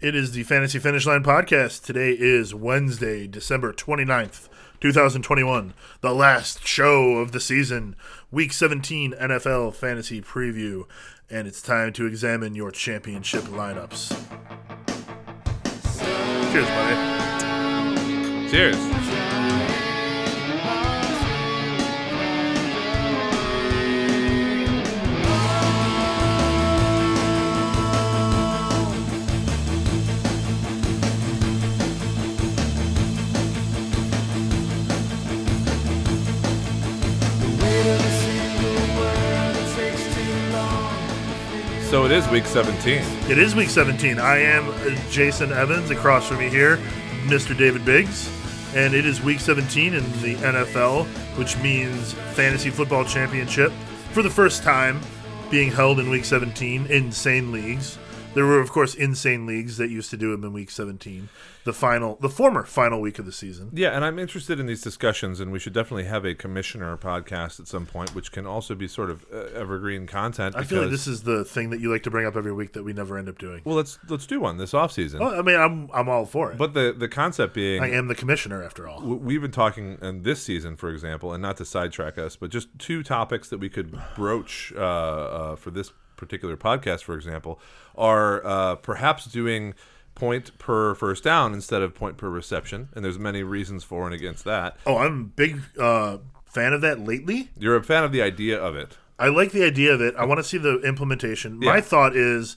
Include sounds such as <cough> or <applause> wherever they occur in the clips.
It is the Fantasy Finish Line podcast. Today is Wednesday, December 29th, 2021, the last show of the season, Week 17 NFL Fantasy Preview, and it's time to examine your championship lineups. Cheers, buddy. Cheers. So it is week 17. It is Week 17. I am Jason Evans. Across from me here, Mr. David Biggs. And it is Week 17 in the NFL, which means Fantasy Football Championship for the first time being held in Week 17. in Insane leagues. There were, of course, insane leagues that used to do them in Week 17, the final, the former final week of the season. Yeah, and I'm interested in these discussions, and we should definitely have a commissioner podcast at some point, which can also be sort of uh, evergreen content. I feel like this is the thing that you like to bring up every week that we never end up doing. well, let's let's do one this off season. Well, I mean, I'm I'm all for it. But the the concept being, I am the commissioner after all. w- we've been talking in this season, for example, and not to sidetrack us, but just two topics that we could broach uh, uh, for this particular podcast, for example, are uh, perhaps doing point per first down instead of point per reception, and there's many reasons for and against that. Oh, I'm a big uh, fan of that lately. You're a fan of the idea of it. I like the idea of it. I want to see the implementation. My thought is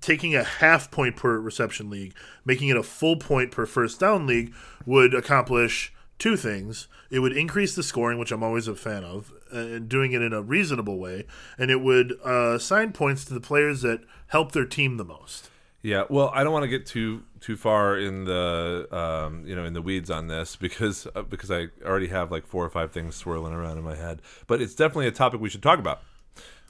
taking a half point per reception league, making it a full point per first down league would accomplish two things. It would increase the scoring, which I'm always a fan of, and doing it in a reasonable way, and it would uh, assign points to the players that help their team the most. Yeah, well, I don't want to get too too far in the um, you know in the weeds on this because uh, because I already have like four or five things swirling around in my head. But it's definitely a topic we should talk about.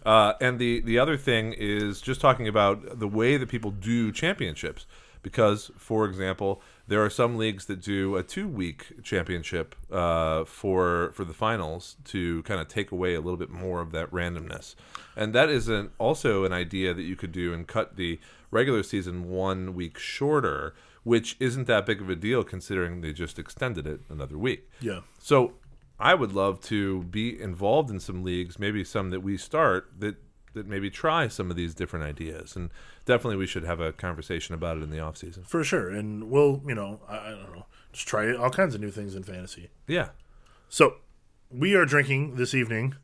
Uh, and the the other thing is just talking about the way that people do championships. Because, for example, there are some leagues that do a two week championship uh, for for the finals to kind of take away a little bit more of that randomness, and that is an, also an idea that you could do and cut the regular season one week shorter, which isn't that big of a deal considering they just extended it another week. Yeah. So I would love to be involved in some leagues, maybe some that we start that that maybe try some of these different ideas, and definitely we should have a conversation about it in the off season. For sure. And we'll, you know, I, I don't know, just try all kinds of new things in fantasy. Yeah, So, we are drinking this evening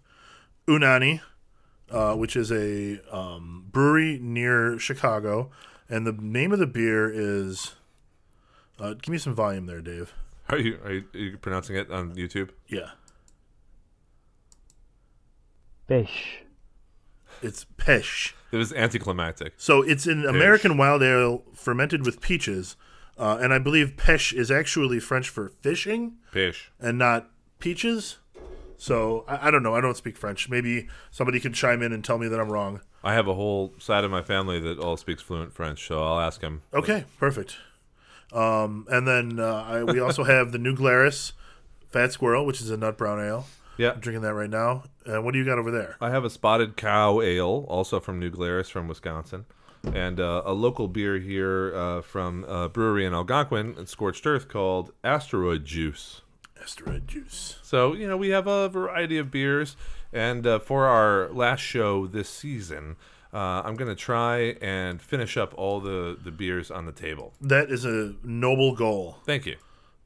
Une Année, uh, which is a um, brewery near Chicago, and the name of the beer is. Uh, give me some volume there, Dave. are you are you, are you pronouncing it on YouTube? Yeah, Fish. It's Pesh. It was anticlimactic. So it's an American wild ale fermented with peaches, uh, and I believe Pesh is actually French for fishing Fish. and not peaches. So I, I don't know. I don't speak French. Maybe somebody could chime in and tell me that I'm wrong. I have a whole side of my family that all speaks fluent French, so I'll ask him. Okay, perfect. Um, and then uh, I, we also have the New Glarus Fat Squirrel, which is a nut brown ale. Yeah, I'm drinking that right now. And what do you got over there? I have a spotted cow ale, also from New Glarus from Wisconsin, and uh, a local beer here uh, from a brewery in Algonquin, in Scorched Earth, called Asteroid Juice. Asteroid juice. So you know we have a variety of beers, and uh, for our last show this season, uh, I'm gonna try and finish up all the the beers on the table. That is a noble goal. Thank you.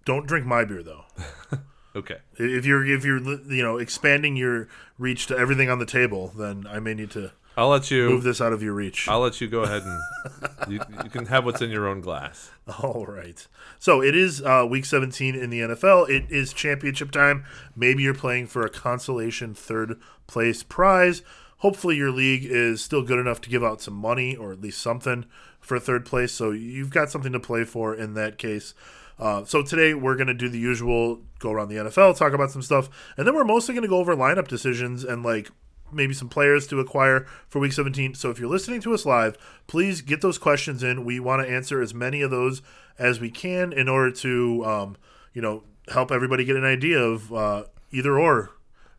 Don't drink my beer though. <laughs> Okay. If you're if you're you know expanding your reach to everything on the table, then I may need to I'll let you move this out of your reach. I'll let you go ahead and <laughs> you, you can have what's in your own glass. All right. So it is uh, week 17 in the NFL. It is championship time. Maybe you're playing for a consolation third place prize. Hopefully, your league is still good enough to give out some money or at least something for third place. So you've got something to play for in that case. Uh, so today we're going to do the usual go around the NFL, talk about some stuff, and then we're mostly going to go over lineup decisions and like maybe some players to acquire for week 17. So if you're listening to us live, please get those questions in. We want to answer as many of those as we can in order to, um, you know, help everybody get an idea of uh, either or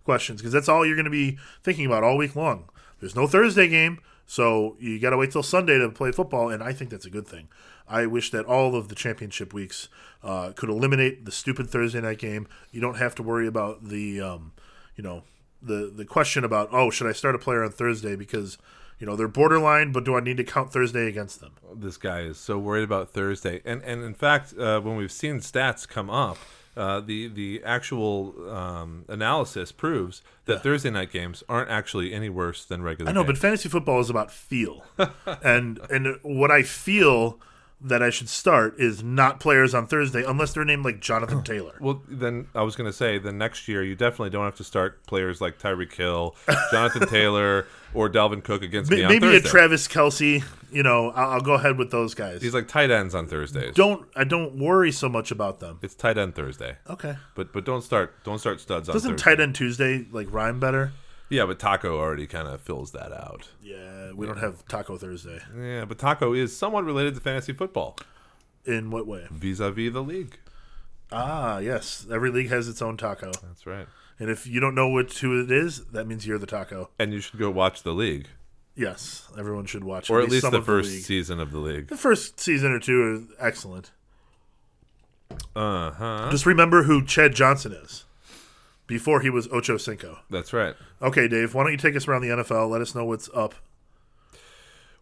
questions because that's all you're going to be thinking about all week long. There's no Thursday game. So you got to wait till Sunday to play football, and I think that's a good thing. I wish that all of the championship weeks uh, could eliminate the stupid Thursday night game. You don't have to worry about the, um, you know, the the question about oh should I start a player on Thursday because you know they're borderline, but do I need to count Thursday against them? This guy is so worried about Thursday, and and in fact, uh, when we've seen stats come up. Uh, the the actual um, analysis proves that Thursday night games aren't actually any worse than regular. I know, but fantasy football is about feel, <laughs> and and what I feel that I should start is not players on Thursday unless they're named like Jonathan Taylor. Well, then I was going to say the next year you definitely don't have to start players like Tyreek Hill, Jonathan <laughs> Taylor, or Dalvin Cook against me M- on Maybe a Thursday. Travis Kelce. You know, I'll, I'll go ahead with those guys. He's like tight ends on Thursdays. don't I don't worry so much about them. It's tight end Thursday, Okay. but but don't start don't start studs on Thursday. Doesn't tight end Tuesday like rhyme better? Yeah, but Taco already kind of fills that out. Yeah, we don't have Taco Thursday. Yeah, but Taco is somewhat related to fantasy football In what way? vis-a-vis the league. Ah, yes. Every league has its own taco, That's right. and if you don't know which who it is, that means you're the taco. And you should go watch the league, Yes, everyone should watch, or at least the first league. season of the league. The first season or two are excellent. Uh huh. Just remember who Chad Johnson is before he was Ocho Cinco. That's right. Okay, Dave, why don't you take us around the NFL? Let us know what's up.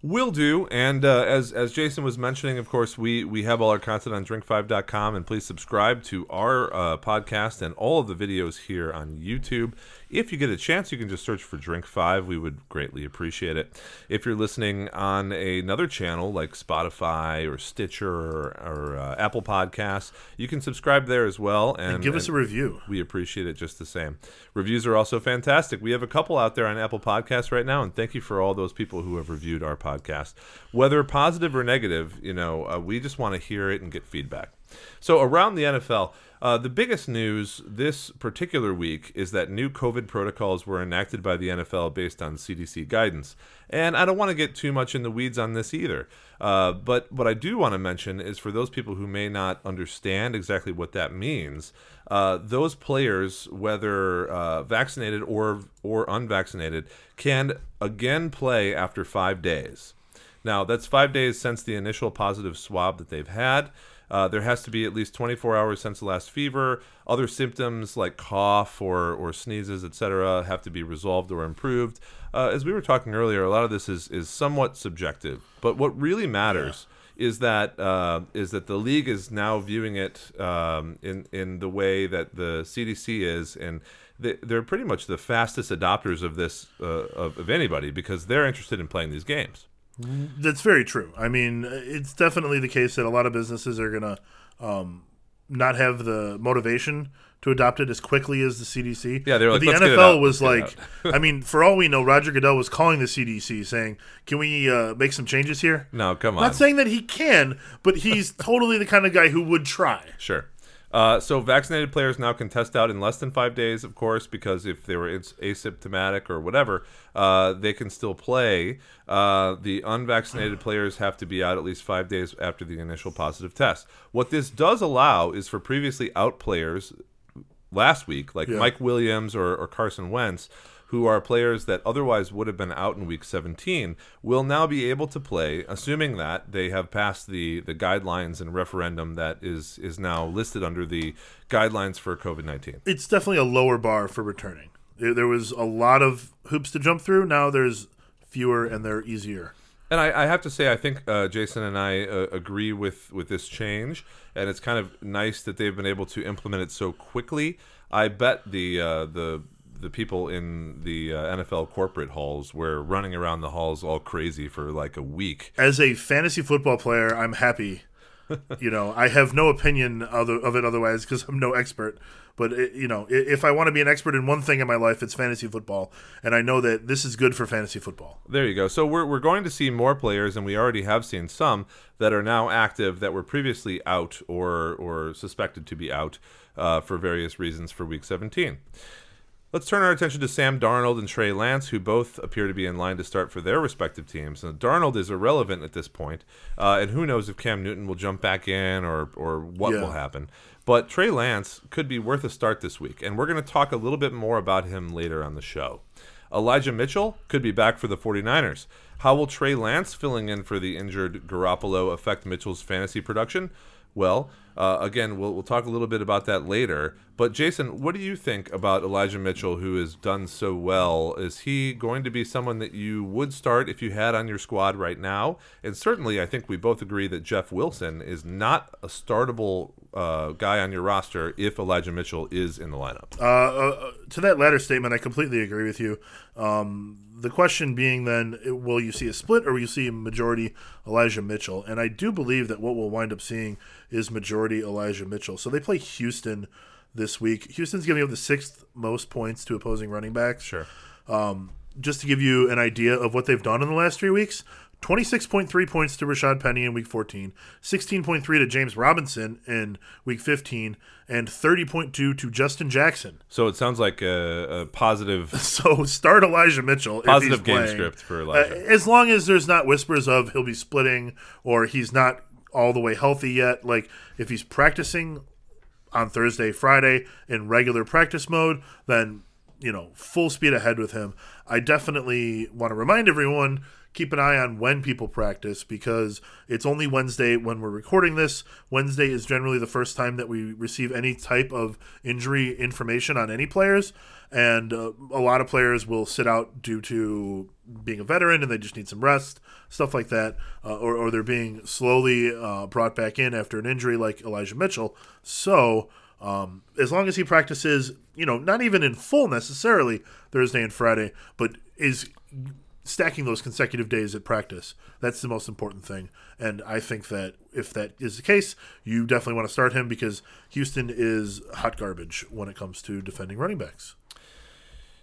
Will do. And uh, as as Jason was mentioning, of course, we we have all our content on drink5.com, and please subscribe to our uh, podcast and all of the videos here on YouTube. If you get a chance, you can just search for Drink Five. We would greatly appreciate it. If you're listening on another channel like Spotify or Stitcher or, or uh, Apple Podcasts, you can subscribe there as well. And, Give us a review. we appreciate it just the same. Reviews are also fantastic. We have a couple out there on Apple Podcasts right now, and thank you for all those people who have reviewed our podcast, whether positive or negative. You know, uh, we just want to hear it and get feedback. So around the NFL, uh, the biggest news this particular week is that new COVID protocols were enacted by the NFL based on CDC guidance. And I don't want to get too much in the weeds on this either. Uh, but what I do want to mention is for those people who may not understand exactly what that means, uh, those players, whether uh, vaccinated or or unvaccinated, can again play after five days. Now that's five days since the initial positive swab that they've had. Uh, there has to be at least 24 hours since the last fever. Other symptoms like cough or, or sneezes, etc., have to be resolved or improved. Uh, as we were talking earlier, a lot of this is, is somewhat subjective. But what really matters is that uh, is that the league is now viewing it um, in in the way that the CDC is, and they, they're pretty much the fastest adopters of this uh, of, of anybody because they're interested in playing these games. That's very true. I mean, it's definitely the case that a lot of businesses are going to um, not have the motivation to adopt it as quickly as the CDC. Yeah, they were but like, the "Let's get it NFL was like, I mean, for all we know, Roger Goodell was calling the CDC saying, "Can we uh, make some changes here?" No, come on. Not saying that he can, but he's <laughs> totally the kind of guy who would try. Sure. Uh, so vaccinated players now can test out in less than five days, of course, because if they were asymptomatic or whatever, uh, they can still play. Uh, the unvaccinated <sighs> players have to be out at least five days after the initial positive test. What this does allow is for previously out players last week, like Yeah. Mike Williams or, or Carson Wentz, who are players that otherwise would have been out in week 17, will now be able to play, assuming that they have passed the, the guidelines and referendum that is, is now listed under the guidelines for COVID 19. It's definitely a lower bar for returning. There was a lot of hoops to jump through. Now there's fewer and they're easier. And I, I have to say, I think uh, Jason and I uh, agree with, with this change, and it's kind of nice that they've been able to implement it so quickly. I bet the uh, the the people in the uh, NFL corporate halls were running around the halls all crazy for like a week. as a fantasy football player, I'm happy. <laughs> you know, I have no opinion other, of it otherwise because I'm no expert. But it, you know, if I want to be an expert in one thing in my life, it's fantasy football, and I know that this is good for fantasy football. There you go. So we're, we're going to see more players, and we already have seen some that are now active that were previously out or or suspected to be out uh, for various reasons for Week 17. Let's turn our attention to Sam Darnold and Trey Lance, who both appear to be in line to start for their respective teams. And Darnold is irrelevant at this point, uh, and who knows if Cam Newton will jump back in or or what Yeah. will happen. But Trey Lance could be worth a start this week, and we're going to talk a little bit more about him later on the show. Elijah Mitchell could be back for the 49ers. How will Trey Lance filling in for the injured Garoppolo affect Mitchell's fantasy production? Well, uh, again, we'll, we'll talk a little bit about that later. But Jason, what do you think about Elijah Mitchell, who has done so well? Is he going to be someone that you would start if you had on your squad right now? And certainly, I think we both agree that Jeff Wilson is not a startable uh, guy on your roster if Elijah Mitchell is in the lineup. Uh, uh, to that latter statement, I completely agree with you. Um, the question being then, will you see a split or will you see a majority Elijah Mitchell? And I do believe that what we'll wind up seeing is majority Elijah Mitchell. So they play Houston this week. Houston's giving up the sixth most points to opposing running backs. Sure. Um, just to give you an idea of what they've done in the last three weeks, 26.3 points to Rashaad Penny in week 14, 16.3 to James Robinson in week 15, and 30.2 to Justin Jackson. So it sounds like a, a positive. <laughs> So start Elijah Mitchell. Positive game playing. script for Elijah. Uh, as long as there's not whispers of he'll be splitting or he's not all the way healthy yet. Like if he's practicing on Thursday, Friday in regular practice mode, then you know full speed ahead with him. I definitely want to remind everyone keep an eye on when people practice because it's only Wednesday when we're recording this. Wednesday is generally the first time that we receive any type of injury information on any players. And uh, a lot of players will sit out due to being a veteran and they just need some rest, stuff like that. Uh, or, or they're being slowly uh, brought back in after an injury like Elijah Mitchell. So. Um, as long as he practices, you know, not even in full necessarily Thursday and Friday, but is stacking those consecutive days at practice. That's the most important thing. And I think that if that is the case, you definitely want to start him because Houston is hot garbage when it comes to defending running backs.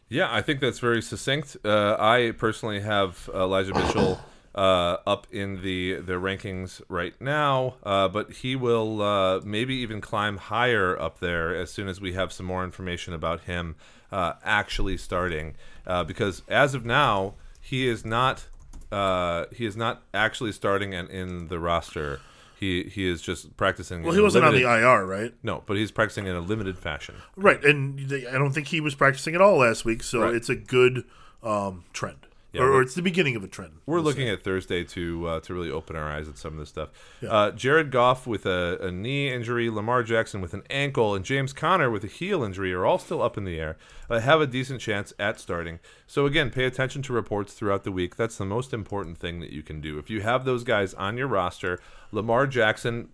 Yeah, I think that's very succinct. Uh, I personally have Elijah Mitchell uh, up in the the rankings right now, uh, but he will uh, maybe even climb higher up there as soon as we have some more information about him uh, actually starting. Uh, because as of now, he is not uh, he is not actually starting and in the roster. He he is just practicing. Well, he wasn't limited- on the IR, right? No, but he's practicing in a limited fashion. Right, and they- I don't think he was practicing at all last week, so Right. it's a good um, trend, Yeah, or, or it's the beginning of a trend. We're looking say. at Thursday to uh, to really open our eyes at some of this stuff. Uh, Jared Goff with a, a knee injury, Lamar Jackson with an ankle, and James Conner with a heel injury are all still up in the air. Uh, have a decent chance at starting. So again, pay attention to reports throughout the week. That's the most important thing that you can do. If you have those guys on your roster, Lamar Jackson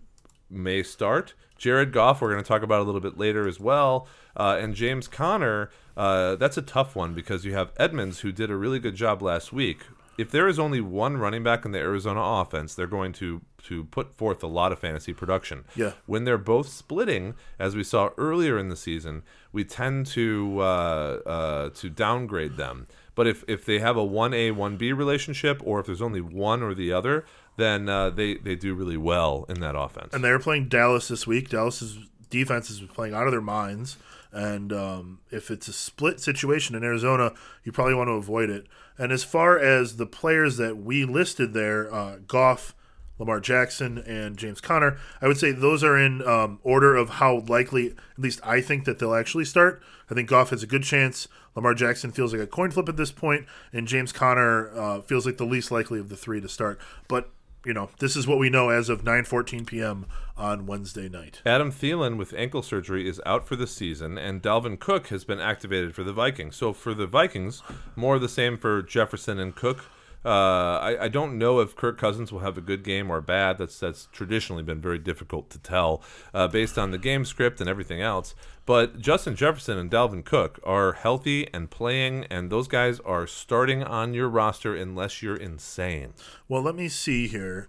may start. Jared Goff, we're going to talk about a little bit later as well. Uh, and James Conner, uh, that's a tough one because you have Edmonds, who did a really good job last week. If there is only one running back in the Arizona offense, they're going to to put forth a lot of fantasy production. Yeah. When they're both splitting, as we saw earlier in the season, we tend to uh, uh, to downgrade them. But if, if they have a one A one B relationship, or if there's only one or the other, then uh, they they do really well in that offense. and they're playing Dallas this week. Dallas's defense is playing out of their minds, and um, if it's a split situation in Arizona, you probably want to avoid it. And as far as the players that we listed there, uh, Goff, Lamar Jackson, and James Conner, I would say those are in um, order of how likely, at least I think, that they'll actually start. I think Goff has a good chance. Lamar Jackson feels like a coin flip at this point, and James Conner uh, feels like the least likely of the three to start. But you know, this is what we know as of 9:14 p.m. on Wednesday night. Adam Thielen with ankle surgery is out for the season, and Dalvin Cook has been activated for the Vikings. So for the Vikings, more of the same for Jefferson and Cook. Uh, I, I don't know if Kirk Cousins will have a good game or bad. That's that's traditionally been very difficult to tell uh, based on the game script and everything else. But Justin Jefferson and Dalvin Cook are healthy and playing, and those guys are starting on your roster unless you're insane. Well, let me see here.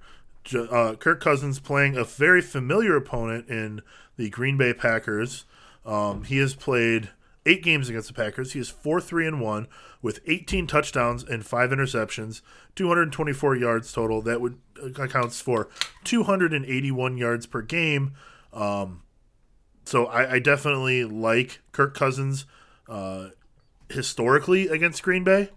Uh, Kirk Cousins playing a very familiar opponent in the Green Bay Packers. Um, he has played eight games against the Packers. He is four three and one with 18 touchdowns and five interceptions, 224 yards total. That would uh, accounts for 281 yards per game. Um, so I, I definitely like Kirk Cousins uh, historically against Green Bay.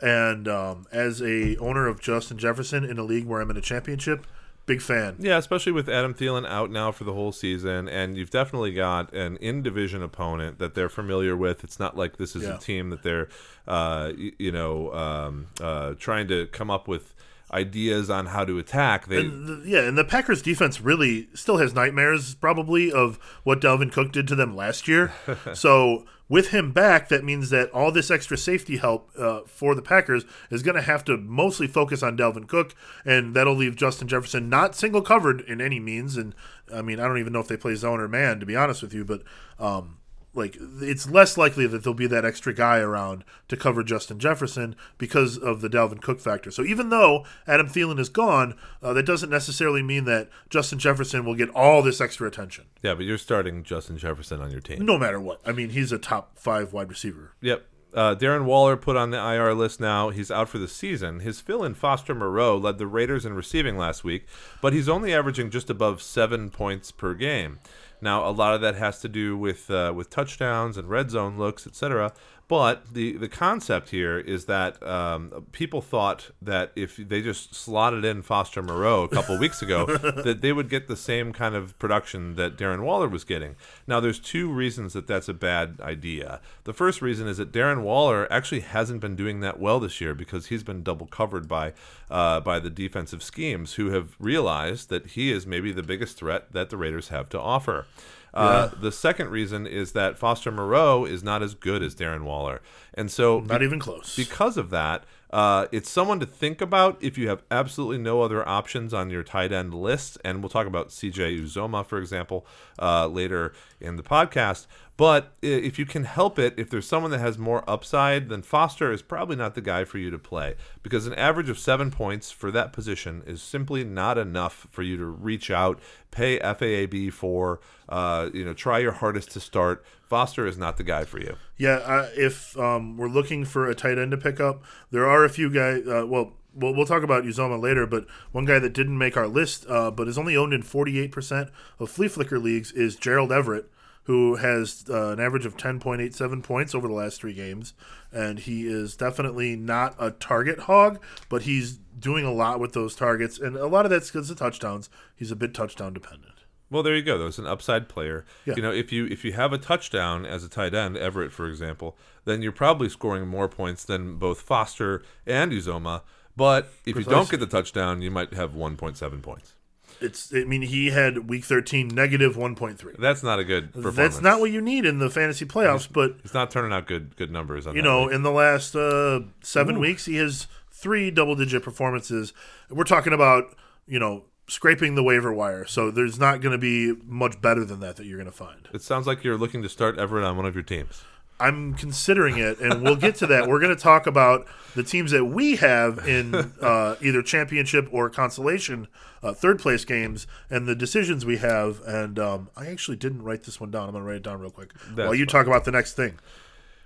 And um, as a owner of Justin Jefferson in a league where I'm in a championship, big fan. Yeah, especially with Adam Thielen out now for the whole season, and you've definitely got an in division opponent that they're familiar with. It's not like this is Yeah. a team that they're, uh, you know, um, uh, trying to come up with ideas on how to attack. They And the, yeah, and the Packers defense really still has nightmares probably of what Dalvin Cook did to them last year. <laughs> so with him back, that means that all this extra safety help uh, for the Packers is going to have to mostly focus on Dalvin Cook, and that'll leave Justin Jefferson not single covered in any means. And I mean, I don't even know if they play zone or man, to be honest with you, but. Um, like it's less likely that there'll be that extra guy around to cover Justin Jefferson because of the Dalvin Cook factor. So even though Adam Thielen is gone, uh, that doesn't necessarily mean that Justin Jefferson will get all this extra attention, yeah, but you're starting Justin Jefferson on your team. no matter what. I mean, he's a top five wide receiver. Yep. Uh, Darren Waller put on the IR list now. He's out for the season. His fill in Foster Moreau led the Raiders in receiving last week, but he's only averaging just above seven points per game. Now, a lot of that has to do with uh, with touchdowns and red zone looks, etc. But the, the concept here is that um, people thought that if they just slotted in Foster Moreau a couple weeks ago, <laughs> that they would get the same kind of production that Darren Waller was getting. Now, there's two reasons that that's a bad idea. The first reason is that Darren Waller actually hasn't been doing that well this year because he's been double covered by uh, by the defensive schemes, who have realized that he is maybe the biggest threat that the Raiders have to offer. Uh, The second reason is that Foster Moreau is not as good as Darren Waller, and so Not even close. because of that, uh, it's someone to think about if you have absolutely no other options on your tight end list. And we'll talk about CJ Uzomah, for example, uh, later in the podcast. But if you can help it, if there's someone that has more upside, then Foster is probably not the guy for you to play because an average of seven points for that position is simply not enough for you to reach out, pay FAAB for, uh, you know, try your hardest to start. Foster is not the guy for you. Yeah, if um, we're looking for a tight end to pick up, there are a few guys. Uh, well, we'll we'll talk about Uzomah later, but one guy that didn't make our list, uh, but is only owned in 48% of flea flicker leagues, is Gerald Everett, who has uh, an average of 10.87 points over the last three games, and he is definitely not a target hog, but he's doing a lot with those targets, and a lot of that's because of touchdowns. He's a bit touchdown dependent. Well, there you go. There's an upside player. Yeah. You know, if you if you have a touchdown as a tight end, Everett, for example, then you're probably scoring more points than both Foster and Uzomah. But if you don't get the touchdown, you might have 1.7 points. It's. I mean, he had week 13 negative 1.3. That's not a good performance. That's not what you need in the fantasy playoffs, but It's not turning out good good numbers on you know, league. in the last uh, seven weeks, he has three double-digit performances. We're talking about you know scraping the waiver wire, so there's not going to be much better than that that you're going to find. It sounds like you're looking to start Everett on one of your teams. I'm considering it, and we'll get to that. We're going to talk about the teams that we have in <laughs> uh, either championship or consolation uh, third place games, and the decisions we have. And um, I actually didn't write this one down. I'm going to write it down real quick while you talk about the next thing.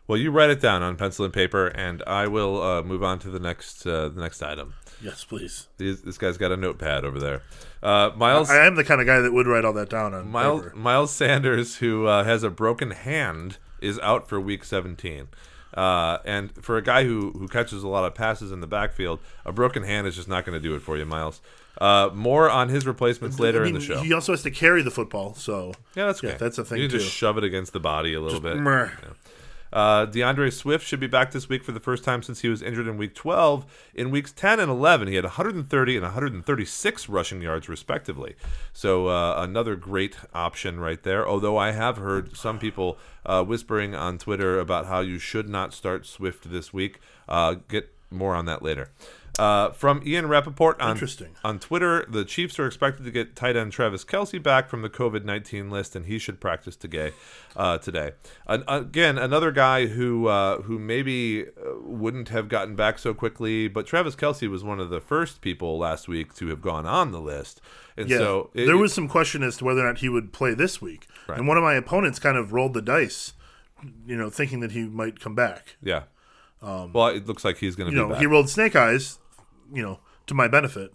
Well, you write it down on pencil and paper, and I will uh, move on to the next uh, the next item. Yes, please. This, this guy's got a notepad over there. Uh, Miles I am the kind of guy that would write all that down on Miles. Miles Sanders, who uh, has a broken hand, is out for Week 17. Uh, and for a guy who, who catches a lot of passes in the backfield, a broken hand is just not going to do it for you, Miles. Uh, more on his replacements later I mean, in the show. He also has to carry the football, so yeah, that's okay. that's a thing You too. just shove it against the body a little bit. meh. Uh, DeAndre Swift should be back this week for the first time since he was injured in Week 12. In Weeks 10 and 11, he had 130 and 136 rushing yards, respectively. So uh, another great option right there. Although I have heard some people uh, whispering on Twitter about how you should not start Swift this week. Uh, get more on that later. Uh, from Ian Rapoport on, on Twitter, the Chiefs are expected to get tight end Travis Kelce back from the COVID 19 list, and he should practice today. Uh, today. An- again, another guy who uh, who maybe uh, wouldn't have gotten back so quickly, but Travis Kelce was one of the first people last week to have gone on the list. And Yeah, so it- there was some question as to whether or not he would play this week, Right. and one of my opponents kind of rolled the dice, you know, thinking that he might come back. Yeah. well, it looks like he's going to Um, You be know, back. he rolled snake eyes, you know, to my benefit,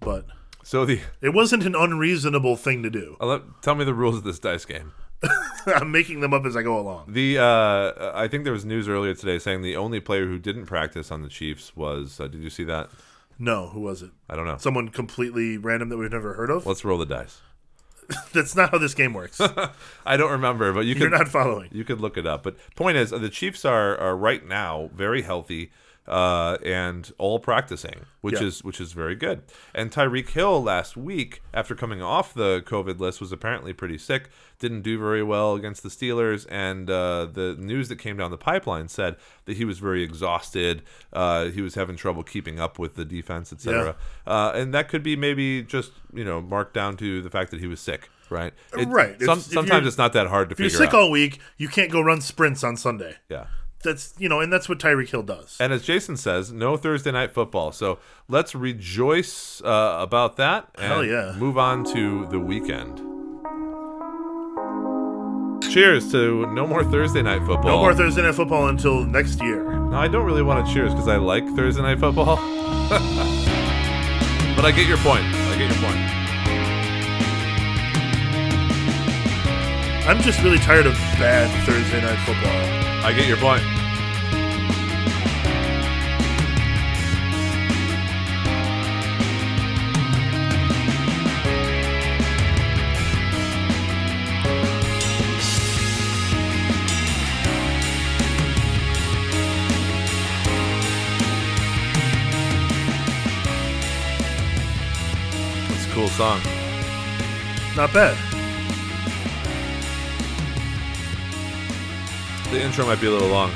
but so the it wasn't an unreasonable thing to do. uh, let, tell me the rules of this dice game. <laughs> I'm making them up as I go along. The uh, I think there was news earlier today saying the only player who didn't practice on the Chiefs was. Uh, did you see that? No, who was it? I don't know. Someone completely random that we've never heard of. Let's roll the dice. <laughs> That's not how this game works. <laughs> I don't remember, but you You're could not following. you could look it up. But point is, the Chiefs are, are right now very healthy uh, and all practicing, which Yeah. is which is very good. And Tyreek Hill last week, after coming off the COVID list, was apparently pretty sick. Didn't do very well against the Steelers, and uh, the news that came down the pipeline said that he was very exhausted. Uh, he was having trouble keeping up with the defense, etc. Uh, and that could be maybe just you know marked down to the fact that he was sick. Right, It- Right. Some, sometimes it's not that hard to If you're sick out. all week, you can't go run sprints on Sunday. yeah. That's you know, and that's what Tyreek Hill does. And as Jason says, no Thursday night football. So let's rejoice uh, about that and Hell yeah. move on to the weekend. Cheers to no more Thursday night football. No more Thursday night football until next year. No, I don't really want to cheers because I like Thursday night football. <laughs> but I get your point. I get your point. I'm just really tired of bad Thursday night football. I get your point. It's a cool song. Not bad. The intro might be a little long.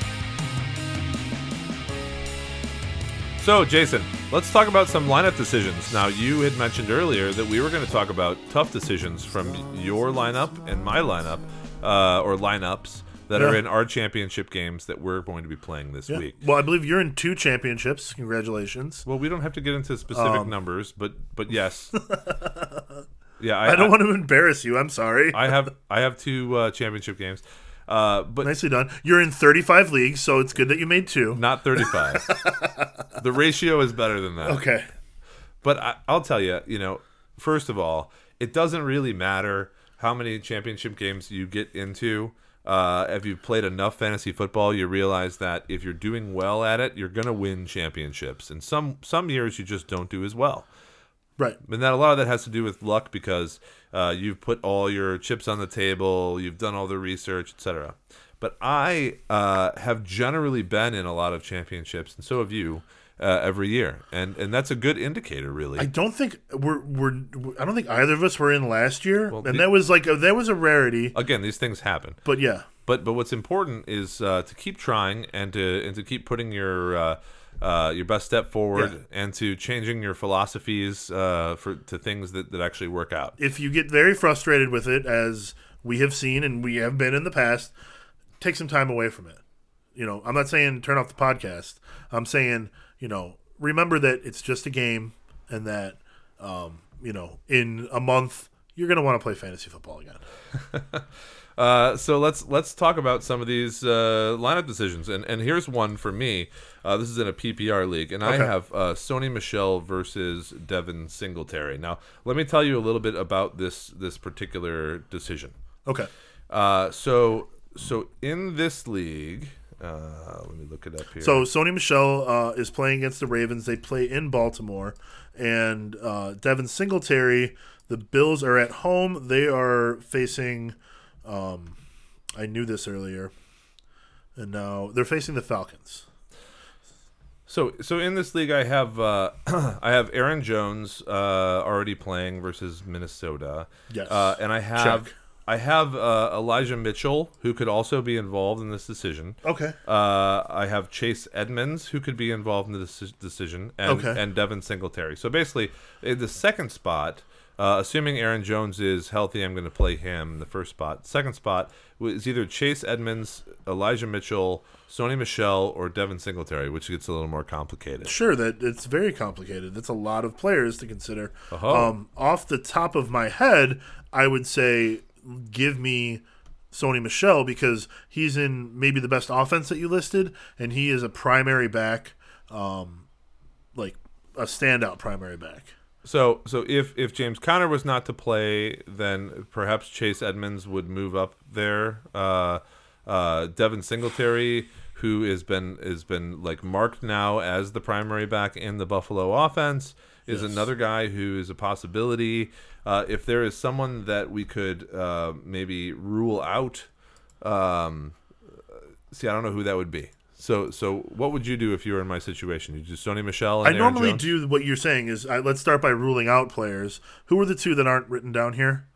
So, Jason, let's talk about some lineup decisions. Now, you had mentioned earlier that we were going to talk about tough decisions from your lineup and my lineup, uh, or lineups that are in our championship games that we're going to be playing this Yeah. week. Well, I believe you're in two championships. Congratulations. Well, we don't have to get into specific Um. numbers, but but yes, <laughs> yeah, I don't want to embarrass you. I'm sorry. I have <laughs> I have two uh, championship games, uh, but Nicely done. You're in 35 leagues, so it's good that you made two. not thirty five. <laughs> the ratio is better than that. Okay. But I, I'll tell you, you know, first of all, it doesn't really matter how many championship games you get into. Uh, if you've played enough fantasy football, you realize that if you're doing well at it, you're gonna win championships. And some some years you just don't do as well. Right. And that a lot of that has to do with luck because uh, you've put all your chips on the table, you've done all the research, etc. But I uh, have generally been in a lot of championships, and so have you, uh, every year, and and that's a good indicator, really. I don't think we're we're I don't think either of us were in last year, Well, and the- that was like a, that was a rarity. Again, these things happen, But yeah, but but what's important is uh, to keep trying and to and to keep putting your uh, uh, your best step forward Yeah. and to changing your philosophies uh, for to things that, that actually work out. if you get very frustrated with it, as we have seen and we have been in the past, take some time away from it. You know, I'm not saying turn off the podcast. I'm saying, you know, remember that it's just a game and that, um, you know, in a month, you're going to want to play fantasy football again. <laughs> Uh, so let's let's talk about some of these uh, lineup decisions, and and here's one for me. Uh, this is in a PPR league, and I have uh, Sony Michel versus Devin Singletary. Now, let me tell you a little bit about this this particular decision. Okay. Uh, so so in this league, uh, let me look it up here. So Sony Michel uh, is playing against the Ravens. They play in Baltimore, and uh, Devin Singletary. The Bills are at home. They are facing. Um, I knew this earlier, and now they're facing the Falcons. So, so in this league, I have uh, <clears throat> I have Aaron Jones uh, already playing versus Minnesota. Yes. uh, and I have Check. I have uh, Elijah Mitchell who could also be involved in this decision. Okay. Uh, I have Chase Edmonds who could be involved in this decision, and Okay. and Devin Singletary. So basically, in the second spot. Uh, assuming Aaron Jones is healthy, I'm going to play him in the first spot. Second spot is either Chase Edmonds, Elijah Mitchell, Sony Michel, or Devin Singletary, which gets a little more complicated. Sure, that it's very complicated. That's a lot of players to consider. Uh-huh. Um, off the top of my head, I would say give me Sony Michel because he's in maybe the best offense that you listed, and he is a primary back, um, like a standout primary back. So, so if if James Conner was not to play, then perhaps Chase Edmonds would move up there. Uh, uh, Devin Singletary, who has been has been like marked now as the primary back in the Buffalo offense, is Yes. another guy who is a possibility. Uh, if there is someone that we could uh, maybe rule out, um, see, I don't know who that would be. So, so what would you do if you were in my situation? You do Sony Michel. And I Aaron normally Jones? do what you're saying is I, let's start by ruling out players. Who are the two that aren't written down here?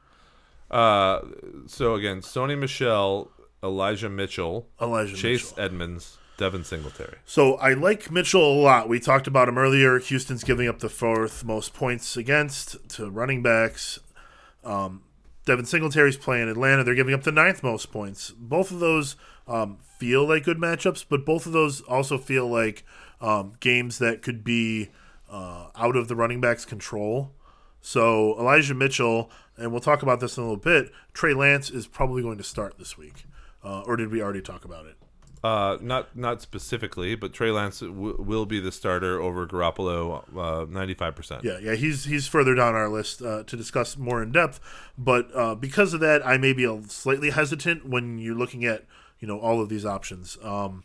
Uh, so again, Sony Michel, Elijah Mitchell, Elijah Chase Mitchell. Edmonds, Devin Singletary. So I like Mitchell a lot. We talked about him earlier. Houston's giving up the fourth most points against to running backs. Um, Devin Singletary's playing Atlanta. They're giving up the ninth most points. Both of those um, feel like good matchups, but both of those also feel like um, games that could be uh, out of the running back's control. So Elijah Mitchell, and we'll talk about this in a little bit. Trey Lance is probably going to start this week, uh, or did we already talk about it? Uh, not not specifically, but Trey Lance w- will be the starter over Garoppolo, ninety five percent. Yeah, yeah, he's he's further down our list uh, to discuss more in depth. But uh, because of that, I may be a slightly hesitant when you're looking at you know all of these options. Um,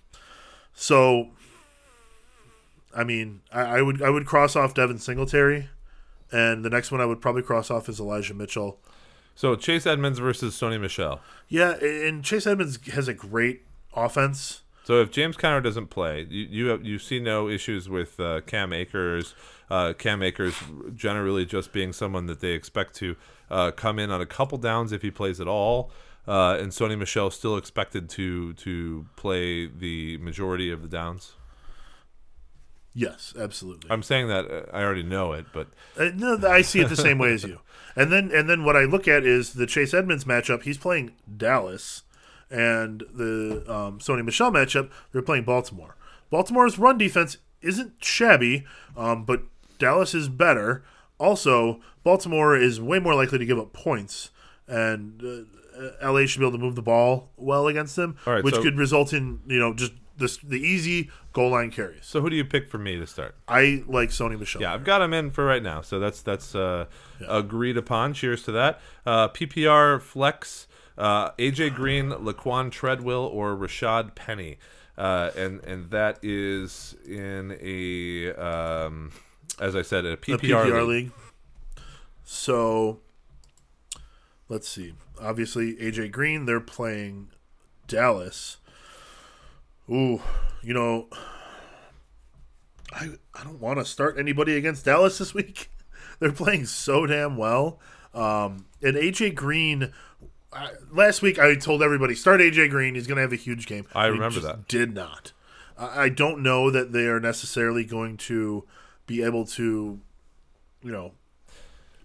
so, I mean, I, I would I would cross off Devin Singletary, and the next one I would probably cross off is Elijah Mitchell. So Chase Edmonds versus Sony Michel. Yeah, and Chase Edmonds has a great offense. So if James Conner doesn't play, you you, have, you see no issues with uh, Cam Akers. Uh, Cam Akers generally just being someone that they expect to uh, come in on a couple downs if he plays at all. Uh, and Sony Michel still expected to to play the majority of the downs. Yes, absolutely. I'm saying that uh, I already know it, but Uh, no, I see it the same way as you. <laughs> And then and then what I look at is the Chase Edmonds matchup. He's playing Dallas, and the um, Sony Michel matchup. They're playing Baltimore. Baltimore's run defense isn't shabby, um, but Dallas is better. Also, Baltimore is way more likely to give up points, and uh, LA should be able to move the ball well against them, right, which so- could result in you know just this, the easy goal line carries. so who do you pick for me to start? I like Sony Michel. Yeah, I've got him in for right now, so that's that's uh, agreed upon. Cheers to that. Uh, PPR flex: uh, AJ Green, Laquan Treadwell, or Rashaad Penny, uh, and and that is in a um, as I said, a PPR, PPR league. league. So let's see. Obviously, AJ Green, they're playing Dallas. Ooh, you know, I I don't want to start anybody against Dallas this week. <laughs> they're playing so damn well. Um, and AJ Green, I, last week I told everybody start AJ Green. He's going to have a huge game. I remember just that. Did not. I I don't know that they are necessarily going to be able to, you know,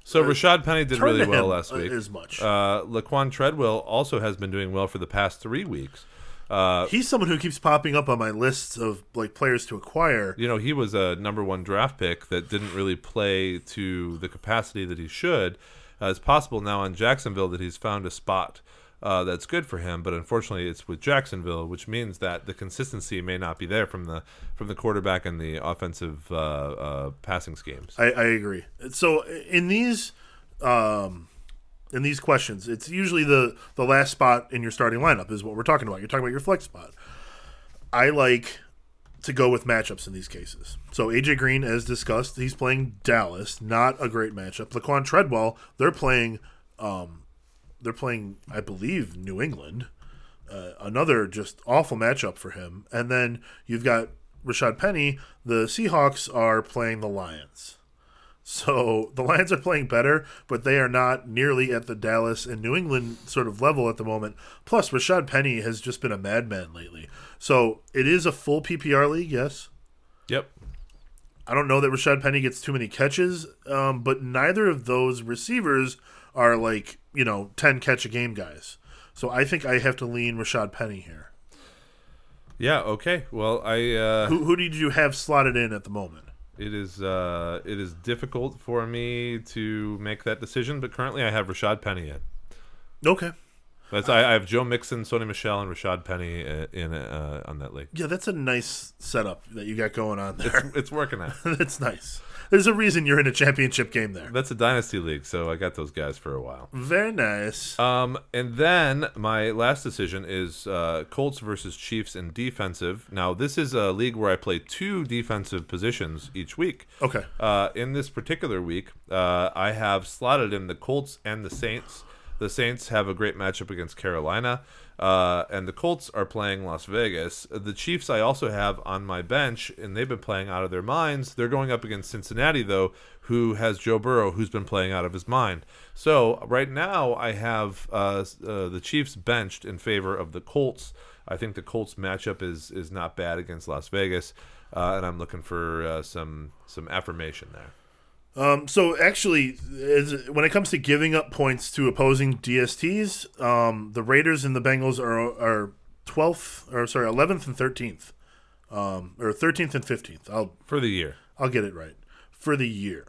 So Rashaad Penny did really well last uh, week. as much. Uh, Laquan Treadwell also has been doing well for the past three weeks. Uh, He's someone who keeps popping up on my lists of like players to acquire. you know, he was a number one draft pick that didn't really play to the capacity that he should. Uh, it's possible now on Jacksonville that he's found a spot uh, that's good for him, but unfortunately, it's with Jacksonville, which means that the consistency may not be there from the from the quarterback and the offensive uh, uh, passing schemes. I, I agree. So in these, um, in these questions, it's usually the the last spot in your starting lineup is what we're talking about. You're talking about your flex spot. I like to go with matchups in these cases. So AJ Green, as discussed, he's playing Dallas, not a great matchup. Laquan Treadwell, they're playing, um, they're playing, I believe, New England. Uh, another just awful matchup for him. And then you've got Rashaad Penny. The Seahawks are playing the Lions. So the Lions are playing better, but they are not nearly at the Dallas and New England sort of level at the moment. Plus, Rashaad Penny has just been a madman lately. So it is a full PPR league, yes. Yep. I don't know that Rashaad Penny gets too many catches, um, but neither of those receivers are like, you know, 10 catch a game guys. So I think I have to lean Rashaad Penny here. Yeah. Okay. Well, I uh, Who, who did you have slotted in at the moment? It is uh, it is difficult for me to make that decision, but currently I have Rashaad Penny in. Okay. That's I, I have Joe Mixon, Sony Michel, and Rashaad Penny uh, in uh, on that league. Yeah, that's a nice setup that you got going on there. It's working out. <laughs> That's nice. There's a reason you're in a championship game there. That's a dynasty league, so I got those guys for a while. Very nice. Um, and then my last decision is uh, Colts versus Chiefs in defensive. Now, this is a league where I play two defensive positions each week. Okay. Uh, in this particular week, uh, I have slotted in the Colts and the Saints. The Saints have a great matchup against Carolina, uh, and the Colts are playing Las Vegas. The Chiefs I also have on my bench, and they've been playing out of their minds. They're going up against Cincinnati, though, who has Joe Burrow, who's been playing out of his mind. So right now, I have uh, uh, the Chiefs benched in favor of the Colts. I think the Colts matchup is is not bad against Las Vegas, uh, and I'm looking for uh, some some affirmation there. Um, so actually, as, when it comes to giving up points to opposing DSTs, um, the Raiders and the Bengals are are twelfth or sorry eleventh and thirteenth, um, or thirteenth and fifteenth. I'll for the year. I'll get it right for the year.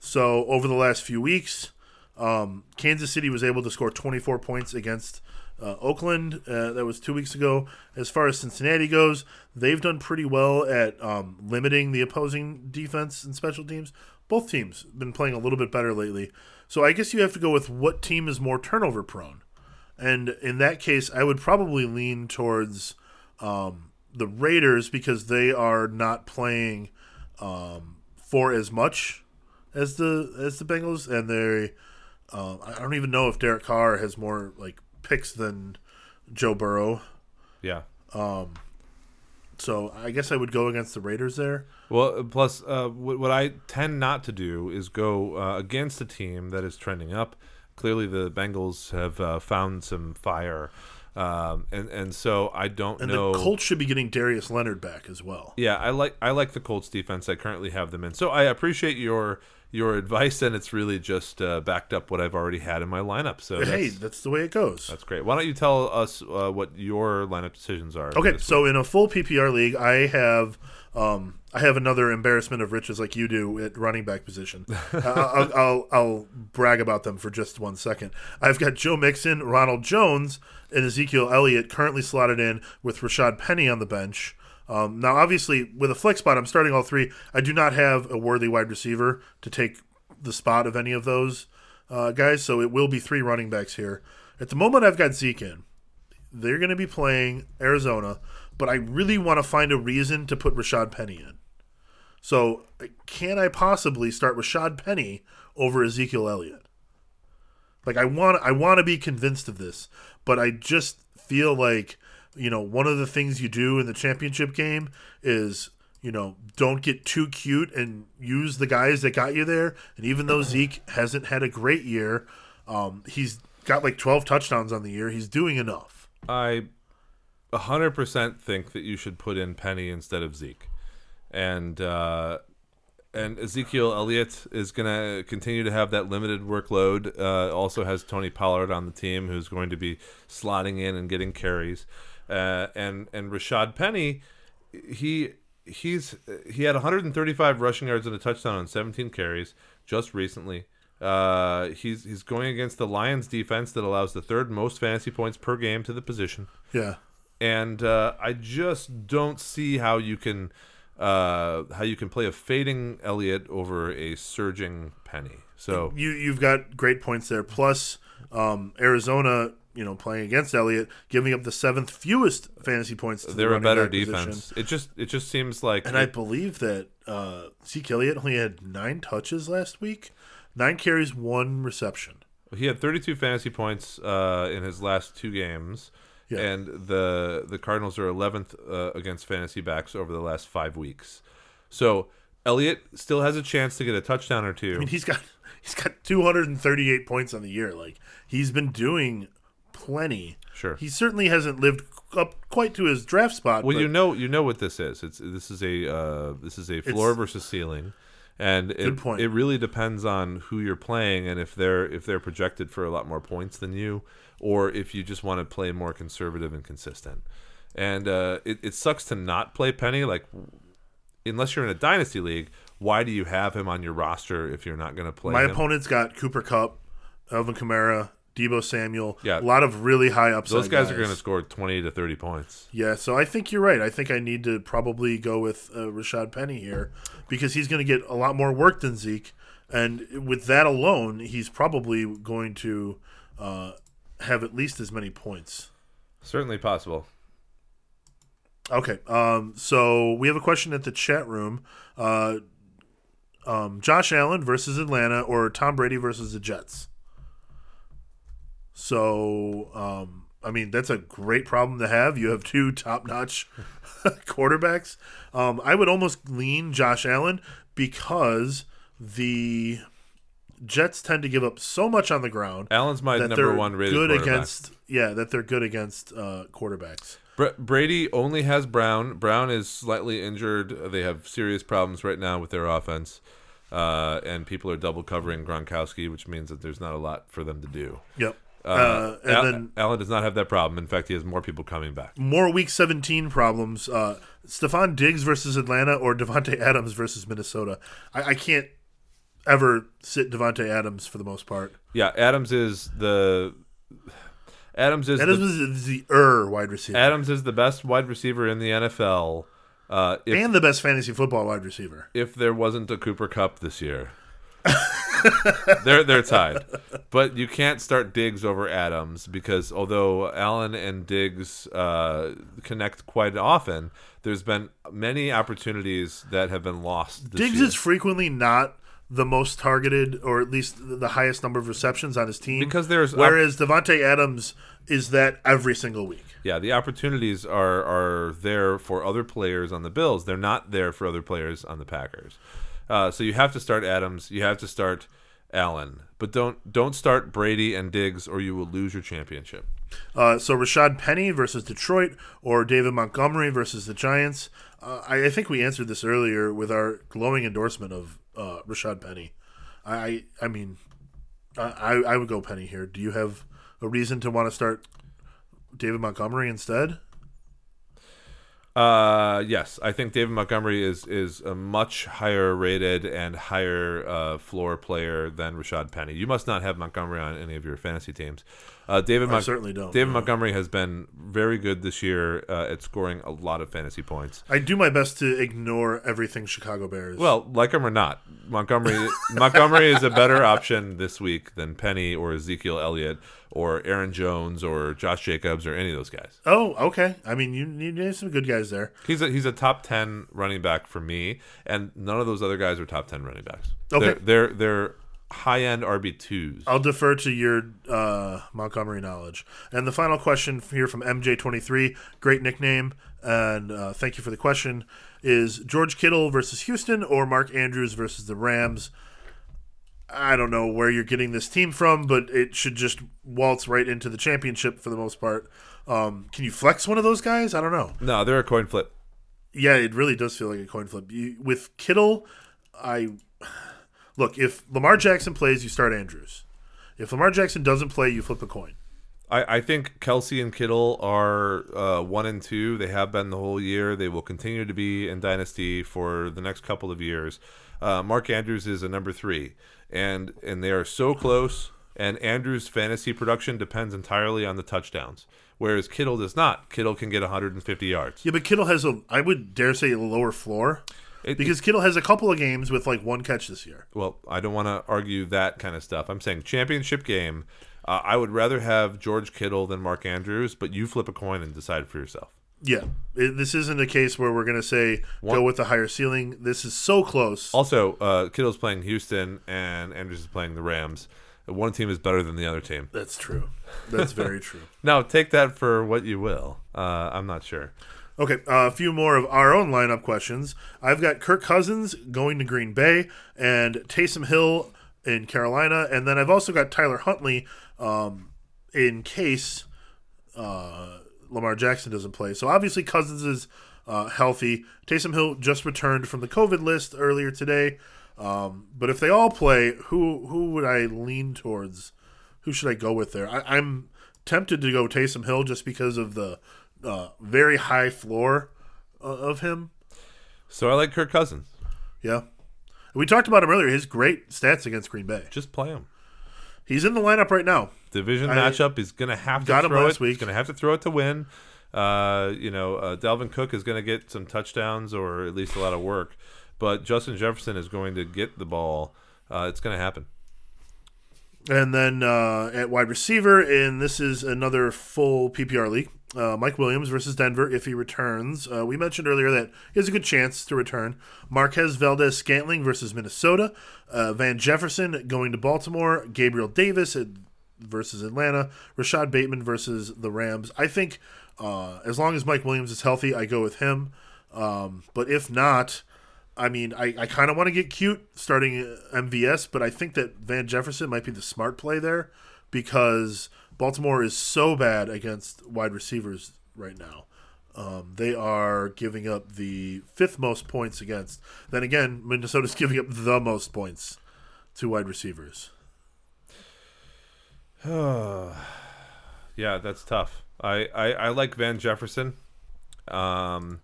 So over the last few weeks, um, Kansas City was able to score 24 points against uh, Oakland. Uh, that was two weeks ago. As far as Cincinnati goes, they've done pretty well at um, limiting the opposing defense and special teams. Both teams been playing a little bit better lately. So I guess you have to go with what team is more turnover prone. And in that case, I would probably lean towards um, the Raiders because they are not playing um, for as much as the as the Bengals, and they uh, I don't even know if Derek Carr has more like picks than Joe Burrow. Yeah. So I guess I would go against the Raiders there. Well, plus, uh, what, what I tend not to do is go uh, against a team that is trending up. Clearly, the Bengals have uh, found some fire, um, and and so I don't And know. the Colts should be getting Darius Leonard back as well. yeah, I like I like the Colts defense. I currently have them in, so I appreciate your your advice, and it's really just uh, backed up what I've already had in my lineup. So hey, that's, that's the way it goes. that's great. Why don't you tell us uh, what your lineup decisions are? Okay, so in a full PPR league, I have um, I have another embarrassment of riches like you do at running back position. <laughs> I'll, I'll I'll brag about them for just one second. I've got Joe Mixon, Ronald Jones, and Ezekiel Elliott currently slotted in with Rashaad Penny on the bench. Um, now, obviously, with a flex spot, I'm starting all three. I do not have a worthy wide receiver to take the spot of any of those uh, guys, so it will be three running backs here. At the moment, I've got Zeke in they're going to be playing Arizona, but I really want to find a reason to put Rashaad Penny in. So, can I possibly start Rashaad Penny over Ezekiel Elliott? Like I want I want to be convinced of this, but I just feel like, you know, one of the things you do in the championship game is, you know, don't get too cute and use the guys that got you there. And even though Zeke hasn't had a great year, um, he's got like 12 touchdowns on the year. He's doing enough. I 100% think that you should put in Penny instead of Zeke. And uh, and Ezekiel Elliott is going to continue to have that limited workload. Uh, also has Tony Pollard on the team who's going to be slotting in and getting carries. Uh, and and Rashaad Penny, he he's he had 135 rushing yards and a touchdown on 17 carries just recently. Uh, he's he's going against the Lions defense that allows the third most fantasy points per game to the position Yeah. and uh, I just don't see how you can uh, how you can play a fading Elliott over a surging Penny. So You you've got great points there. Plus, um, Arizona, you know, playing against Elliott, giving up the seventh fewest fantasy points. To the they're a better back position. defense. It just it just seems like And I believe that uh, Zeke Elliott only had nine touches last week, nine carries, one reception. he had 32 fantasy points uh, in his last two games. Yeah. And the the Cardinals are 11th uh, against fantasy backs over the last five weeks. So Elliott still has a chance to get a touchdown or two. I mean, he's got <laughs> he's got 238 points on the year. Like he's been doing plenty. Sure. He certainly hasn't lived up quite to his draft spot. Well, you know, you know what this is. It's this is a uh, this is a floor versus ceiling, and it, point. it really depends on who you're playing and if they're if they're projected for a lot more points than you, or if you just want to play more conservative and consistent. And uh, it it sucks to not play Penny. Like, unless you're in a dynasty league, why do you have him on your roster if you're not going to play my him? opponent's got Cooper Kupp, Alvin Kamara, Deebo Samuel. Yeah. a lot of really high upside. Those guys, are going to score 20 to 30 points. Yeah, so I think you're right. I think I need to probably go with uh, Rashaad Penny here because he's going to get a lot more work than Zeke, and with that alone, he's probably going to uh, have at least as many points. Certainly possible. Okay, um, so we have a question at the chat room. Uh, um, Josh Allen versus Atlanta or Tom Brady versus the Jets. So, um, I mean, that's a great problem to have. You have two top-notch <laughs> quarterbacks. Um, I would almost lean Josh Allen because the Jets tend to give up so much on the ground Allen's my number one rated good against. Yeah, that they're good against uh, quarterbacks. Br- Brady only has Brown. Brown is slightly injured. They have serious problems right now with their offense. Uh, and people are double covering Gronkowski, which means that there's not a lot for them to do. Yep. Uh, Uh, and Al- then Allen does not have that problem. In fact, he has more people coming back. more Week 17 problems. Uh, Stefon Diggs versus Atlanta or Davante Adams versus Minnesota. I, I can't ever sit Davante Adams for the most part. Yeah, Adams is the Adams is Adams the, is the er wide receiver Adams is the best wide receiver in the NFL. Uh, if and the best fantasy football wide receiver. if there wasn't a Cooper Kupp this year. <laughs> <laughs> they're they're tied, but you can't start Diggs over Adams because although Allen and Diggs uh, connect quite often, there's been many opportunities that have been lost. This Diggs year. is frequently not the most targeted or at least the highest number of receptions on his team Because there's op- whereas Davante Adams is that every single week. yeah, the opportunities are are there for other players on the Bills. They're not there for other players on the Packers. Uh, so you have to start Adams. You have to start Allen, but don't don't start Brady and Diggs, or you will lose your championship. Uh, so Rashaad Penny versus Detroit or David Montgomery versus the Giants. Uh, I, I think we answered this earlier with our glowing endorsement of uh, Rashaad Penny. I I, mean, I I would go Penny here. Do you have a reason to want to start David Montgomery instead? Uh, yes, I think David Montgomery is is a much higher rated and higher uh, floor player than Rashaad Penny. You must not have Montgomery on any of your fantasy teams. Uh, David Mon- certainly don't, David no. Montgomery has been very good this year uh, at scoring a lot of fantasy points. I do my best to ignore everything Chicago Bears. Well, like him or not, Montgomery Montgomery is a better option this week than Penny or Ezekiel Elliott or Aaron Jones or Josh Jacobs or any of those guys. oh, okay. I mean, you need some good guys there. He's a he's a top ten running back for me, and none of those other guys are top ten running backs. Okay. they're they're, they're high end RB twos. I'll defer to your uh, Montgomery knowledge. And the final question here from MJ23, great nickname, and uh, thank you for the question, is George Kittle versus Houston or Mark Andrews versus the Rams? I don't know where you're getting this team from, but it should just waltz right into the championship for the most part. Um, can you flex one of those guys? I don't know. No, they're a coin flip. Yeah, it really does feel like a coin flip. You, with Kittle, I look if Lamar Jackson plays, you start Andrews. If Lamar Jackson doesn't play, you flip a coin. I, I think Kelce and Kittle are uh, one and two. They have been the whole year. They will continue to be in Dynasty for the next couple of years. Uh, Mark Andrews is a number three, and and they are so close. And Andrews' fantasy production depends entirely on the touchdowns, whereas Kittle does not. Kittle can get 150 yards. Yeah, but Kittle has a, I would dare say, a lower floor It- because Kittle has a couple of games with like one catch this year. well, I don't want to argue that kind of stuff. I'm saying championship game. Uh, I would rather have George Kittle than Mark Andrews, but you flip a coin and decide for yourself. Yeah, it, this isn't a case where we're going to say One- go with the higher ceiling. This is so close. Also, uh, Kittle's playing Houston and Andrews is playing the Rams. One team is better than the other team. That's true. That's very <laughs> true. Now, take that for what you will. Uh, I'm not sure. Okay, uh, a few more of our own lineup questions. I've got Kirk Cousins going to Green Bay and Taysom Hill in Carolina, and then I've also got Tyler Huntley um, in case uh, Lamar Jackson doesn't play. So obviously Cousins is uh, healthy. Taysom Hill just returned from the COVID list earlier today. Um, but if they all play, who who would I lean towards? Who should I go with there? I, I'm tempted to go Taysom Hill just because of the uh, very high floor uh, of him. So I like Kirk Cousins. Yeah, we talked about him earlier. His great stats against Green Bay. Just play him. He's in the lineup right now. Division I- matchup. He's going to have to throw it. week. He's going to have to throw it to win. Uh, you know, uh, Dalvin Cook is going to get some touchdowns or at least a lot of work, but Justin Jefferson is going to get the ball. Uh, it's going to happen. And then uh, at wide receiver, and this is another full PPR league. Uh, Mike Williams versus Denver if he returns. Uh, we mentioned earlier that he has a good chance to return. Marquez Valdes-Scantling versus Minnesota. Uh, Van Jefferson going to Baltimore. Gabriel Davis versus Atlanta. Rashod Bateman versus the Rams. I think uh, as long as Mike Williams is healthy, I go with him. Um, but if not, I mean, I, I kind of want to get cute starting MVS, but I think that Van Jefferson might be the smart play there because Baltimore is so bad against wide receivers right now. Um, they are giving up the fifth most points against. Then again, Minnesota's <laughs> giving up the most points to wide receivers. <sighs> Yeah, that's tough. I, I, I like Van Jefferson. Um,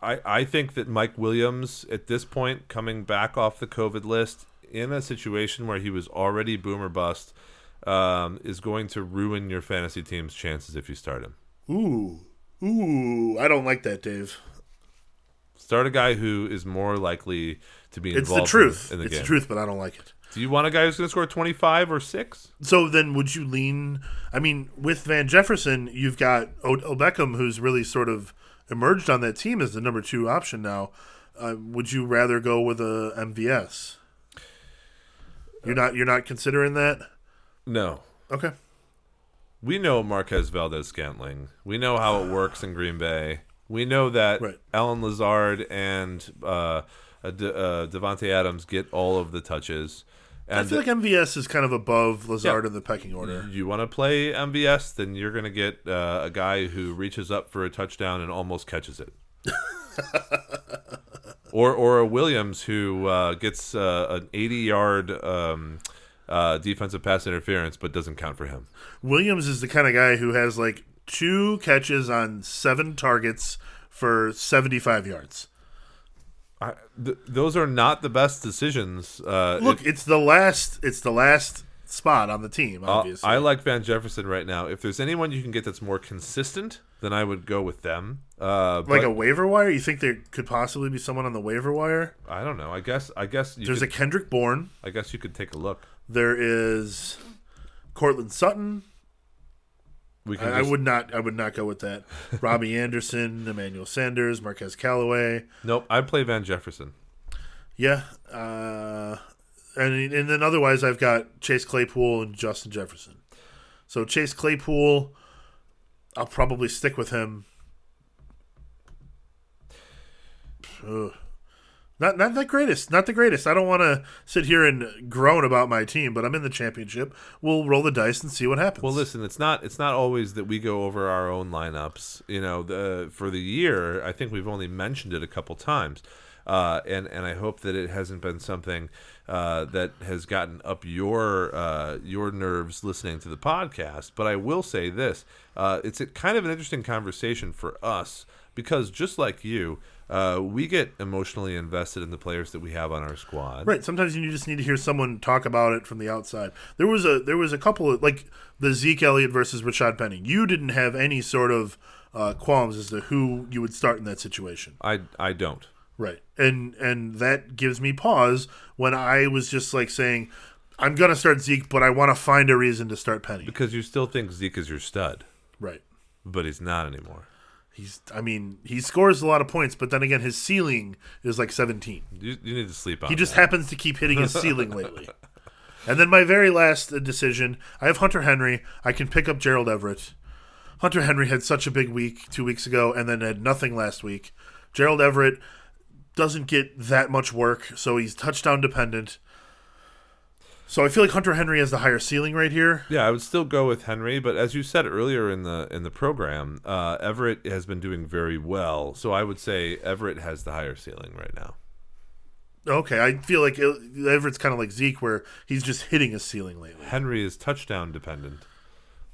I, I think that Mike Williams, at this point, coming back off the COVID list in a situation where he was already boomer bust, um, is going to ruin your fantasy team's chances if you start him. Ooh, ooh, I don't like that, Dave. Start a guy who is more likely to be involved. It's the truth. in the, in it's game. the truth, but I don't like it. Do you want a guy who's going to score 25 or 6? So then, would you lean? I mean, with Van Jefferson, you've got Odell Beckham, who's really sort of emerged on that team as the number two option now. Uh, would you rather go with a MVS? You're not. You're not considering that. No. Okay. we know Marquez Valdes-Scantling. We know how it works in Green Bay. We know that Right. Allen Lazard and uh, uh, De- uh, Davante Adams get all of the touches. And I feel like MVS is kind of above Lazard Yeah. in the pecking order. you want to play MVS, then you're going to get uh, a guy who reaches up for a touchdown and almost catches it. <laughs> or or a Williams who uh, gets uh, an 80 yard um, uh, defensive pass interference but doesn't count for him. Williams is the kind of guy who has like two catches on seven targets for 75 yards. I, th- those are not the best decisions. Uh, Look, it's the last. It's the last spot on the team. Uh, Obviously, I like Van Jefferson right now. If there's anyone you can get that's more consistent, then I would go with them. Uh, like but a waiver wire. You think there could possibly be someone on the waiver wire? I don't know. I guess I guess you There's could, a Kendrick Bourne. I guess you could take a look. There is Courtland Sutton. We can. I, I would not. I would not go with that. <laughs> Robbie Anderson, Emmanuel Sanders, Marquez Callaway. Nope. I'd play Van Jefferson. Yeah, uh, and and then otherwise I've got Chase Claypool and Justin Jefferson. So Chase Claypool, I'll probably stick with him. Ugh. Not not the greatest, not the greatest. I don't want to sit here and groan about my team, but I'm in the championship. We'll roll the dice and see what happens. Well, listen, it's not it's not always that we go over our own lineups. You know, the for the year, I think we've only mentioned it a couple times, uh, and and I hope that it hasn't been something uh, that has gotten up your uh, your nerves listening to the podcast. But I will say this: uh, it's a kind of an interesting conversation for us because just like you. Uh, we get emotionally invested in the players that we have on our squad. Right. Sometimes you just need to hear someone talk about it from the outside. There was a there was a couple of like the Zeke Elliott versus Rashaad Penny. You didn't have any sort of uh, qualms as to who you would start in that situation. I I don't. Right. And and that gives me pause when I was just like saying, I'm gonna start Zeke, but I want to find a reason to start Penny. Because you still think Zeke is your stud, Right. but he's not anymore. He's. I mean, he scores a lot of points, but then again, his ceiling is like 17. You, you need to sleep on. He just that. happens to keep hitting his ceiling <laughs> lately. And then my very last decision, I have Hunter Henry. I can pick up Gerald Everett. Hunter Henry had such a big week two weeks ago, and then had nothing last week. Gerald Everett doesn't get that much work, so he's touchdown dependent. So I feel like Hunter Henry has the higher ceiling right here. Yeah, I would still go with Henry, but as you said earlier in the in the program, uh, Everett has been doing very well. So I would say Everett has the higher ceiling right now. Okay, I feel like Everett's kind of like Zeke, where he's just hitting his ceiling lately. Henry is touchdown dependent.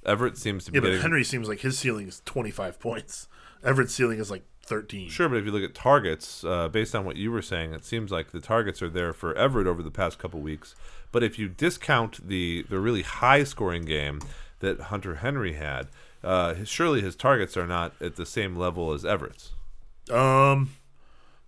Everett seems to be Yeah, but getting Henry seems like his ceiling is 25 points. Everett's ceiling is like 13. Sure, but if you look at targets, uh, based on what you were saying, it seems like the targets are there for Everett over the past couple weeks. But if you discount the the really high scoring game that Hunter Henry had, uh, his, surely his targets are not at the same level as Everett's. Um,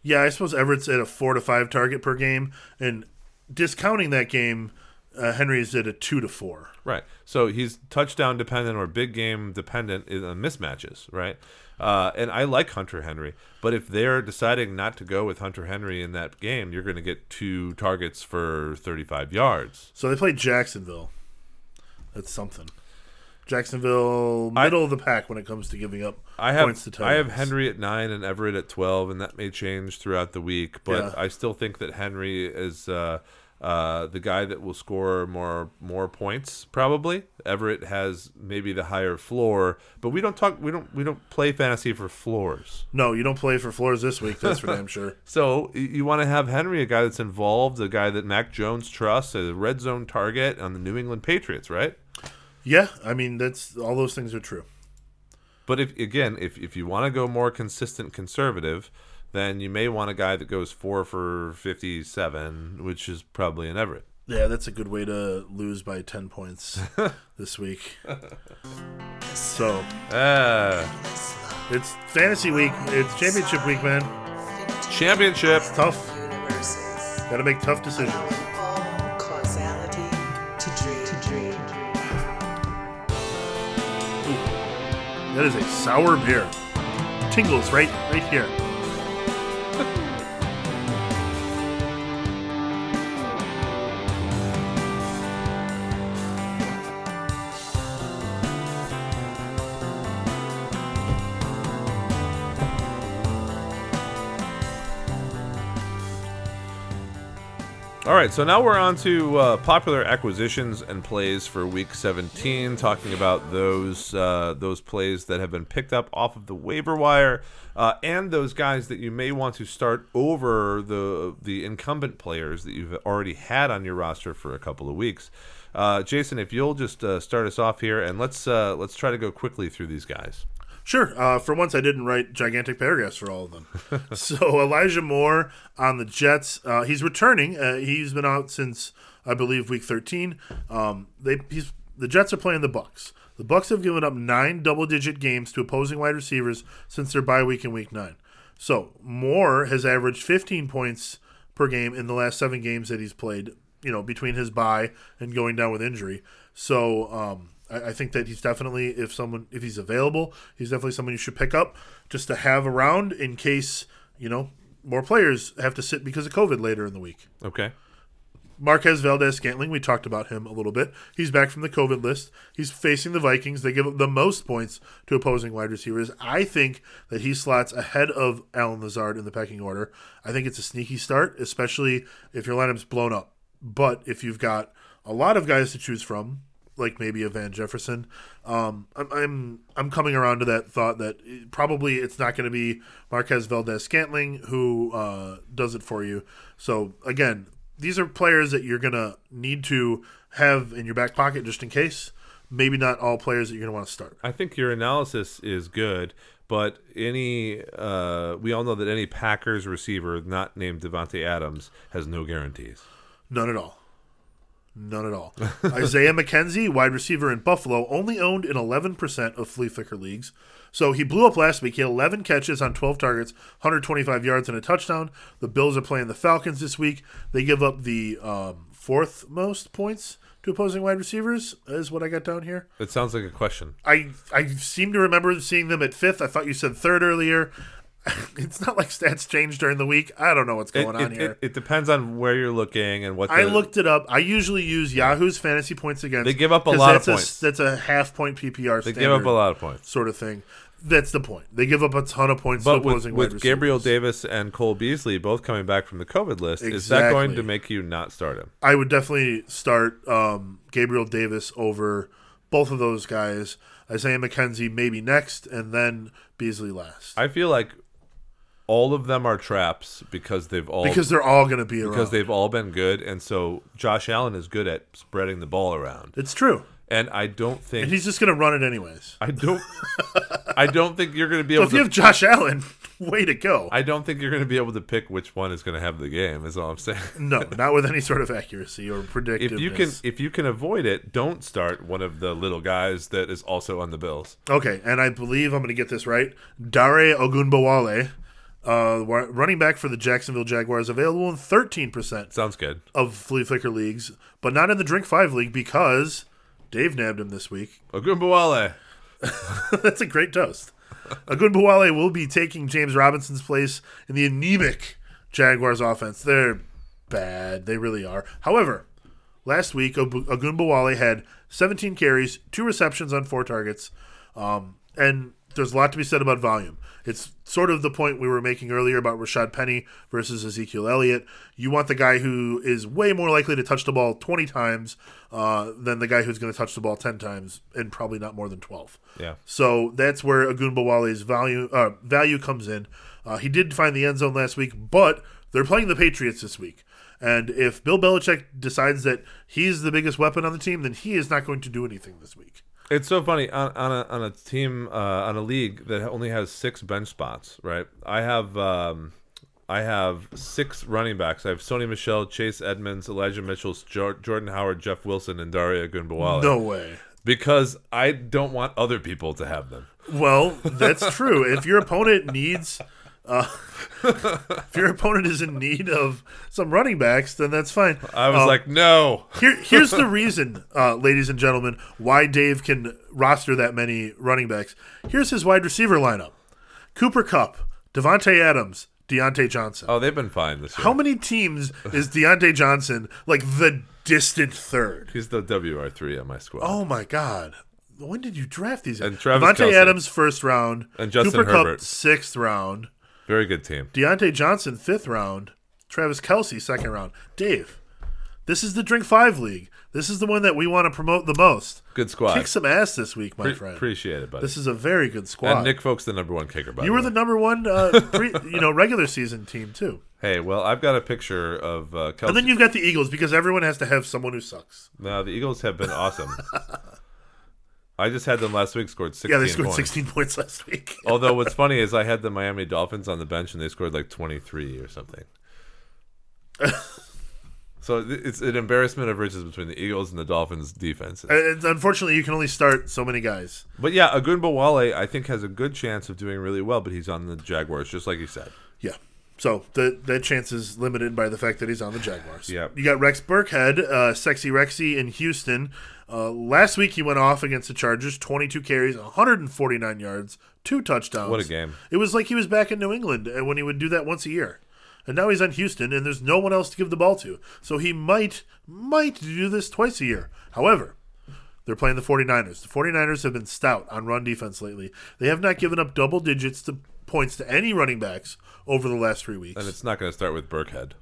yeah, I suppose Everett's at a four to five target per game, and discounting that game, uh, Henry's at a two to four. Right. So he's touchdown dependent or big game dependent in uh, mismatches, right? Uh, and I like Hunter Henry, but if they're deciding not to go with Hunter Henry in that game, you're going to get two targets for 35 yards. So they played Jacksonville. That's something. Jacksonville, middle of the pack when it comes to giving up I have points to I have. Henry at nine and Everett at twelve, and that may change throughout the week. But Yeah. I still think that Henry is uh, uh, the guy that will score more more points. Probably Everett has maybe the higher floor, but we don't talk. We don't we don't play fantasy for floors. No, you don't play for floors this week. That's for damn <laughs> sure. So you want to have Henry, a guy that's involved, a guy that Mac Jones trusts, a red zone target on the New England Patriots, right? Yeah, I mean that's all those things are true. But if again, if if you want to go more consistent conservative, then you may want a guy that goes four for fifty-seven, which is probably an Everett. Yeah, that's a good way to lose by ten points <laughs> this week. So Ah, it's fantasy week. It's championship week, man. championship. Tough. Got to make tough decisions. Causality to dream. To dream. That is a sour beer. Tingles right, right here. Right, so now we're on to uh, popular acquisitions and plays for Week 17, talking about those uh, those plays that have been picked up off of the waiver wire, uh, and those guys that you may want to start over the the incumbent players that you've already had on your roster for a couple of weeks. Uh, Jason, if you'll just uh, start us off here, and let's uh, let's try to go quickly through these guys. Sure. Uh, for once, I didn't write gigantic paragraphs for all of them. <laughs> so Elijah Moore on the Jets. Uh, he's returning. Uh, he's been out since I believe week thirteen. Um, they he's the Jets are playing the Bucs. The Bucs have given up nine double-digit games to opposing wide receivers since their bye week in week nine. So Moore has averaged 15 points per game in the last seven games that he's played. You know, between his bye and going down with injury. So um, I, I think that he's definitely, if someone, if he's available, he's definitely someone you should pick up just to have around in case you know more players have to sit because of COVID later in the week. Okay. Marquez Valdes-Scantling, we talked about him a little bit. He's back from the COVID list. He's facing the Vikings. They give up the most points to opposing wide receivers. I think that he slots ahead of Allen Lazard in the pecking order. I think it's a sneaky start, especially if your lineup's blown up. But if you've got a lot of guys to choose from, like maybe a Van Jefferson, um, I'm, I'm I'm coming around to that thought that probably it's not going to be Marquez Valdes-Scantling who uh, does it for you. So again, these are players that you're going to need to have in your back pocket just in case. Maybe not all players that you're going to want to start. I think your analysis is good, but any uh, we all know that any Packers receiver not named Davante Adams has no guarantees. None at all. None at all. <laughs> Isaiah McKenzie, wide receiver in Buffalo, only owned in 11% of flea flicker leagues. So he blew up last week. He had 11 catches on 12 targets, 125 yards, and a touchdown. The Bills are playing the Falcons this week. They give up the um, fourth most points to opposing wide receivers, is what I got down here. It sounds like a question. I I seem to remember seeing them at fifth. I thought you said third earlier. <laughs> It's not like stats change during the week. I don't know what's going it, on here. it, it depends on where you're looking and what. The, I looked it up. I usually use Yahoo's fantasy points against. They give up a lot of a- points. that's a half point PPR. They give up a lot of points. sort of thing. That's the point. They give up a ton of points But with, with Gabriel. Davis and Cole Beasley both coming back from the COVID list, is that going to make you not start him? I would definitely start um, Gabriel Davis over both of those guys. Isaiah McKenzie maybe next, and then Beasley last. I feel like all of them are traps because they've all because they're all going to be around. because they've all been good, and so Josh Allen is good at spreading the ball around, it's true, and I don't think and he's just going to run it anyways. I don't I don't think you're going to be <laughs> So able if you to have Josh Allen, <laughs> way to go. I don't think you're going to be able to pick which one is going to have the game. Is all I'm saying. <laughs> no, not with any sort of accuracy or predictiveness. If you can, if you can avoid it, don't start one of the little guys that is also on the Bills. Okay, and I believe I'm going to get this right. Dare Ogunbowale, uh, running back for the Jacksonville Jaguars, available in 13% Sounds good. of Flea Flicker leagues, but not in the Drink 5 league because Dave nabbed him this week. <laughs> Ogunbowale. That's a great toast. Ogunbowale will be taking James Robinson's place in the anemic Jaguars offense. They're bad. They really are. However, last week, Ogunbowale had 17 carries, two receptions on four targets, um, and there's a lot to be said about volume. It's sort of the point we were making earlier about Rashaad Penny versus Ezekiel Elliott. You want the guy who is way more likely to touch the ball 20 times uh, than the guy who's going to touch the ball 10 times and probably not more than 12. Yeah. So that's where Ogunbowale's value uh, value comes in. Uh, he did find the end zone last week, but they're playing the Patriots this week. And if Bill Belichick decides that he's the biggest weapon on the team, then he is not going to do anything this week. It's so funny on, on a on a team uh, on a league that only has six bench spots, right? I have um, I have six running backs. I have Sony Michel, Chase Edmonds, Elijah Mitchell, Jor- Jordan Howard, Jeff Wilson, and Dare Ogunbowale. No way. because I don't want other people to have them. Well, that's true. if your opponent needs, uh, <laughs> if your opponent is in need of some running backs, then that's fine. I was Um, like, no. Here, here's the <laughs> reason, uh, ladies and gentlemen, why Dave can roster that many running backs. Here's his wide receiver lineup: Cooper Kupp, Davante Adams, Diontae Johnson. Oh, they've been fine this year. How many teams is Diontae Johnson like the distant third? He's the WR three on my squad. Oh my God! When did you draft these? And Travis Davante Kelce. Adams first round, And Justin Cooper Herbert. Cup sixth round, Very good team. Diontae Johnson fifth round, Travis Kelce second round. Dave, this is the Drink Five League. This is the one that we want to promote the most. Good squad. Kick some ass this week, my Pre- friend. appreciate it, buddy. This is a very good squad. and Nick Folk's the number one kicker. By you were the number one, uh, pre, <laughs> you know, regular season team too. Hey, well, I've got a picture of uh, Kelce. And then you've got the Eagles because everyone has to have someone who sucks. No, the Eagles have been awesome. <laughs> I just had them last week. Scored sixteen. Yeah, they scored points. 16 points last week. <laughs> Although what's funny is I had the Miami Dolphins on the bench and they scored like twenty three or something. <laughs> so it's an embarrassment of riches between the Eagles and the Dolphins defenses. And unfortunately, you can only start so many guys. But yeah, Ogunbowale I think has a good chance of doing really well, but he's on the Jaguars, just like you said. Yeah. So the, that chance is limited by the fact that he's on the Jaguars. Yeah. You got Rex Burkhead, uh, Sexy Rexy in Houston. Uh, last week he went off against the Chargers, 22 carries, 149 yards, two touchdowns. What a game. It was like he was back in New England and when he would do that once a year. And now he's on Houston and there's no one else to give the ball to. So he might might do this twice a year. However, they're playing the 49ers. The 49ers have been stout on run defense lately. They have not given up double digits to points to any running backs over the last 3 weeks. And it's not going to start with Burkhead.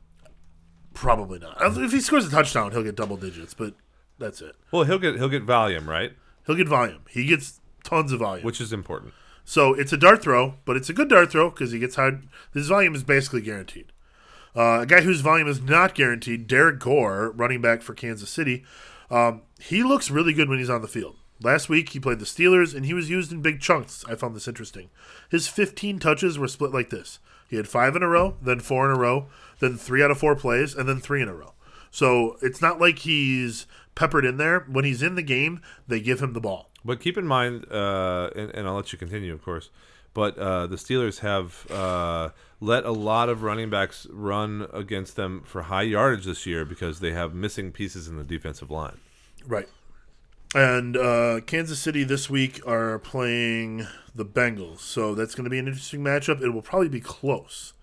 Probably not. If he scores a touchdown, he'll get double digits, but that's it. Well, he'll get he'll get volume, right? He'll get volume. He gets tons of volume. Which is important. So it's a dart throw, but it's a good dart throw because he gets high. His volume is basically guaranteed. Uh, a guy whose volume is not guaranteed, Derrick Gore, running back for Kansas City. Um, he looks really good when he's on the field. Last week he played the Steelers and he was used in big chunks. I found this interesting. His 15 touches were split like this. He had five in a row, then four in a row, then three out of four plays, and then three in a row. So it's not like he's peppered in there. When he's in the game, they give him the ball. But keep in mind, uh, and, and I'll let you continue, of course. But uh, the Steelers have uh, let a lot of running backs run against them for high yardage this year because they have missing pieces in the defensive line. Right. And uh, Kansas City this week are playing the Bengals, so that's going to be an interesting matchup. It will probably be close.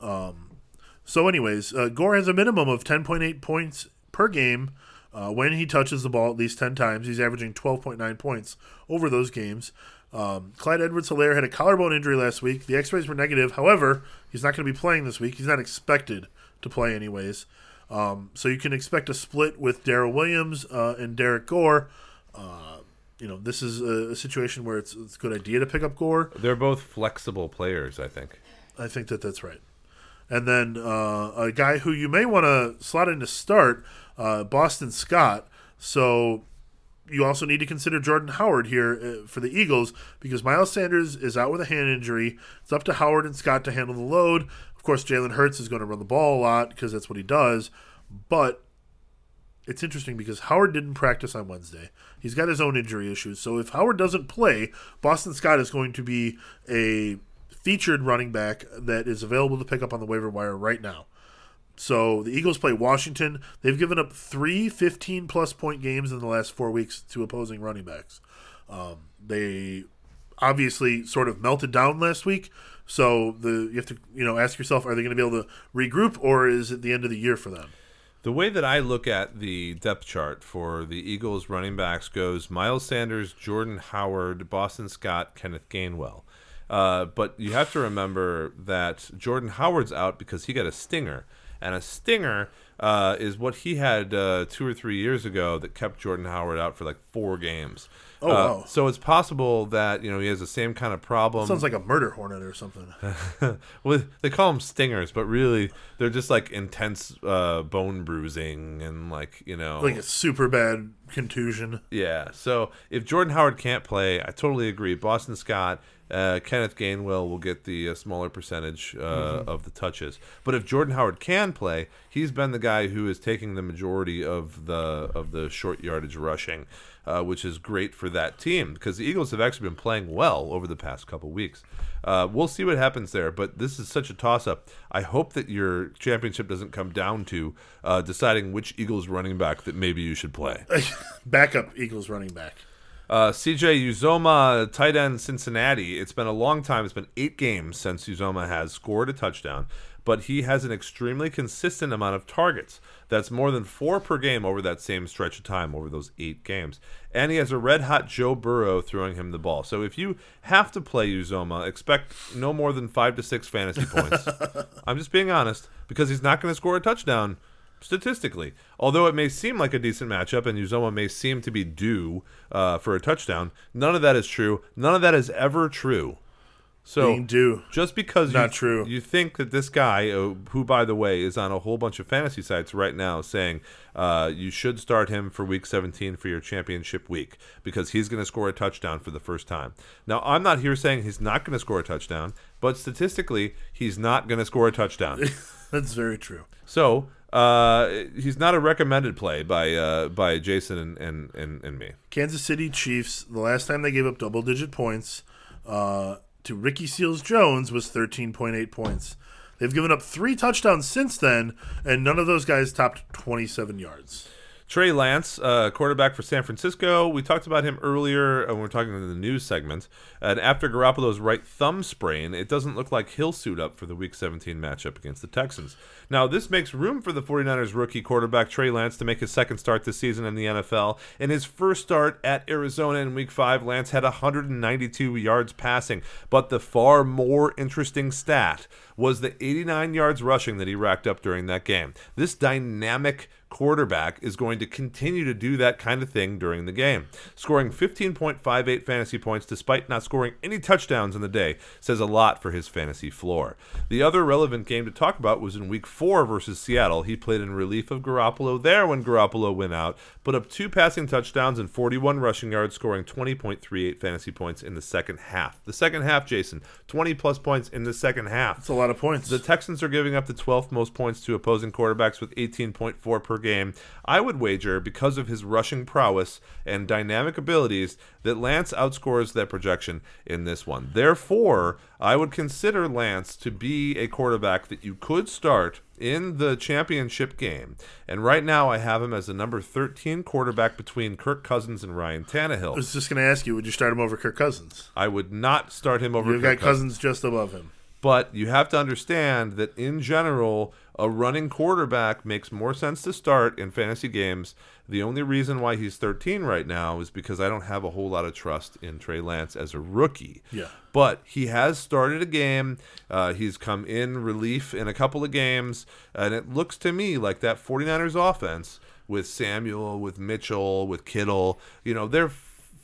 Um, so, anyways, uh, Gore has a minimum of 10.8 points per game uh, when he touches the ball at least 10 times. He's averaging 12.9 points over those games. Um, Clyde Edwards-Helaire had a collarbone injury last week. The x rays were negative. However, he's not going to be playing this week. He's not expected to play, anyways. Um, so you can expect a split with Darrel Williams uh, and Derrick Gore. Uh, you know, this is a, a situation where it's, it's a good idea to pick up Gore. They're both flexible players, I think. I think that that's right. And then uh, a guy who you may want to slot in to start, uh, Boston Scott. So you also need to consider Jordan Howard here uh, for the Eagles because Miles Sanders is out with a hand injury. It's up to Howard and Scott to handle the load. Of course, Jalen Hurts is going to run the ball a lot because that's what he does. But it's interesting because Howard didn't practice on Wednesday. He's got his own injury issues. So if Howard doesn't play, Boston Scott is going to be a featured running back that is available to pick up on the waiver wire right now. So the Eagles play Washington. They've given up three 15 plus point games in the last four weeks to opposing running backs. Um, they obviously sort of melted down last week. So the you have to you know ask yourself, are they going to be able to regroup, or is it the end of the year for them? The way that I look at the depth chart for the Eagles running backs goes Miles Sanders, Jordan Howard, Boston Scott, Kenneth Gainwell. Uh, but you have to remember that Jordan Howard's out because he got a stinger. And a stinger uh, is what he had uh, two or three years ago that kept Jordan Howard out for like four games. Oh, Uh, wow. So it's possible that you know he has the same kind of problem. Sounds like a murder hornet or something. <laughs> well, they call them stingers, but really they're just like intense uh, bone bruising and like you know like a super bad contusion. Yeah. So if Jordan Howard can't play, I totally agree. Boston Scott, uh, Kenneth Gainwell will get the uh, smaller percentage uh, of the touches. But if Jordan Howard can play, he's been the guy who is taking the majority of the of the short yardage rushing, uh, which is great for that team because the Eagles have actually been playing well over the past couple weeks. Uh, we'll see what happens there, but this is such a toss up. I hope that your championship doesn't come down to uh, deciding which Eagles running back that maybe you should play. <laughs> Backup Eagles running back. Uh, CJ Uzomah, tight end Cincinnati. It's been a long time. It's been eight games since Uzomah has scored a touchdown, but he has an extremely consistent amount of targets. That's more than four per game over that same stretch of time over those eight games. And he has a red hot Joe Burrow throwing him the ball. So if you have to play Uzomah, expect no more than five to six fantasy points. <laughs> I'm just being honest because he's not going to score a touchdown statistically. Although it may seem like a decent matchup and Uzomah may seem to be due uh, for a touchdown, none of that is true. None of that is ever true. So Being due. just because Not you, true. you think that this guy, uh, who by the way is on a whole bunch of fantasy sites right now, saying uh, you should start him for Week 17 for your championship week because he's going to score a touchdown for the first time. Now I'm not here saying he's not going to score a touchdown, but statistically he's not going to score a touchdown. <laughs> That's very true. So uh, he's not a recommended play by uh, by Jason and, and, and, and me. Kansas City Chiefs, the last time they gave up double digit points uh, to Ricky Seals Jones was 13.8 points. They've given up three touchdowns since then, and none of those guys topped 27 yards. Trey Lance, uh, quarterback for San Francisco. We talked about him earlier uh, when we are talking in the news segment. And after Garoppolo's right thumb sprain, it doesn't look like he'll suit up for the Week 17 matchup against the Texans. Now, this makes room for the 49ers rookie quarterback Trey Lance to make his second start this season in the NFL. In his first start at Arizona in Week 5, Lance had 192 yards passing. But the far more interesting stat was the 89 yards rushing that he racked up during that game. This dynamic quarterback is going to continue to do that kind of thing during the game. Scoring 15.58 fantasy points despite not scoring any touchdowns in the day says a lot for his fantasy floor. The other relevant game to talk about was in week 4 versus Seattle. He played in relief of Garoppolo there when Garoppolo went out, put up two passing touchdowns and 41 rushing yards, scoring 20.38 fantasy points in the second half. The second half, Jason, 20 plus points in the second half. That's a lot of points. The Texans are giving up the 12th most points to opposing quarterbacks with 18.4 per game. I would wager, because of his rushing prowess and dynamic abilities, that Lance outscores that projection in this one. Therefore, I would consider Lance to be a quarterback that you could start in the championship game. And right now, I have him as the number 13 quarterback between Kirk Cousins and Ryan Tannehill. I was just going to ask you, would you start him over Kirk Cousins? I would not start him over You've Kirk got Cousins just above him. But you have to understand that in general, a running quarterback makes more sense to start in fantasy games. The only reason why he's 13 right now is because I don't have a whole lot of trust in Trey Lance as a rookie. Yeah. But he has started a game. Uh, he's come in relief in a couple of games. And it looks to me like that 49ers offense with Samuel, with Mitchell, with Kittle, you know, they're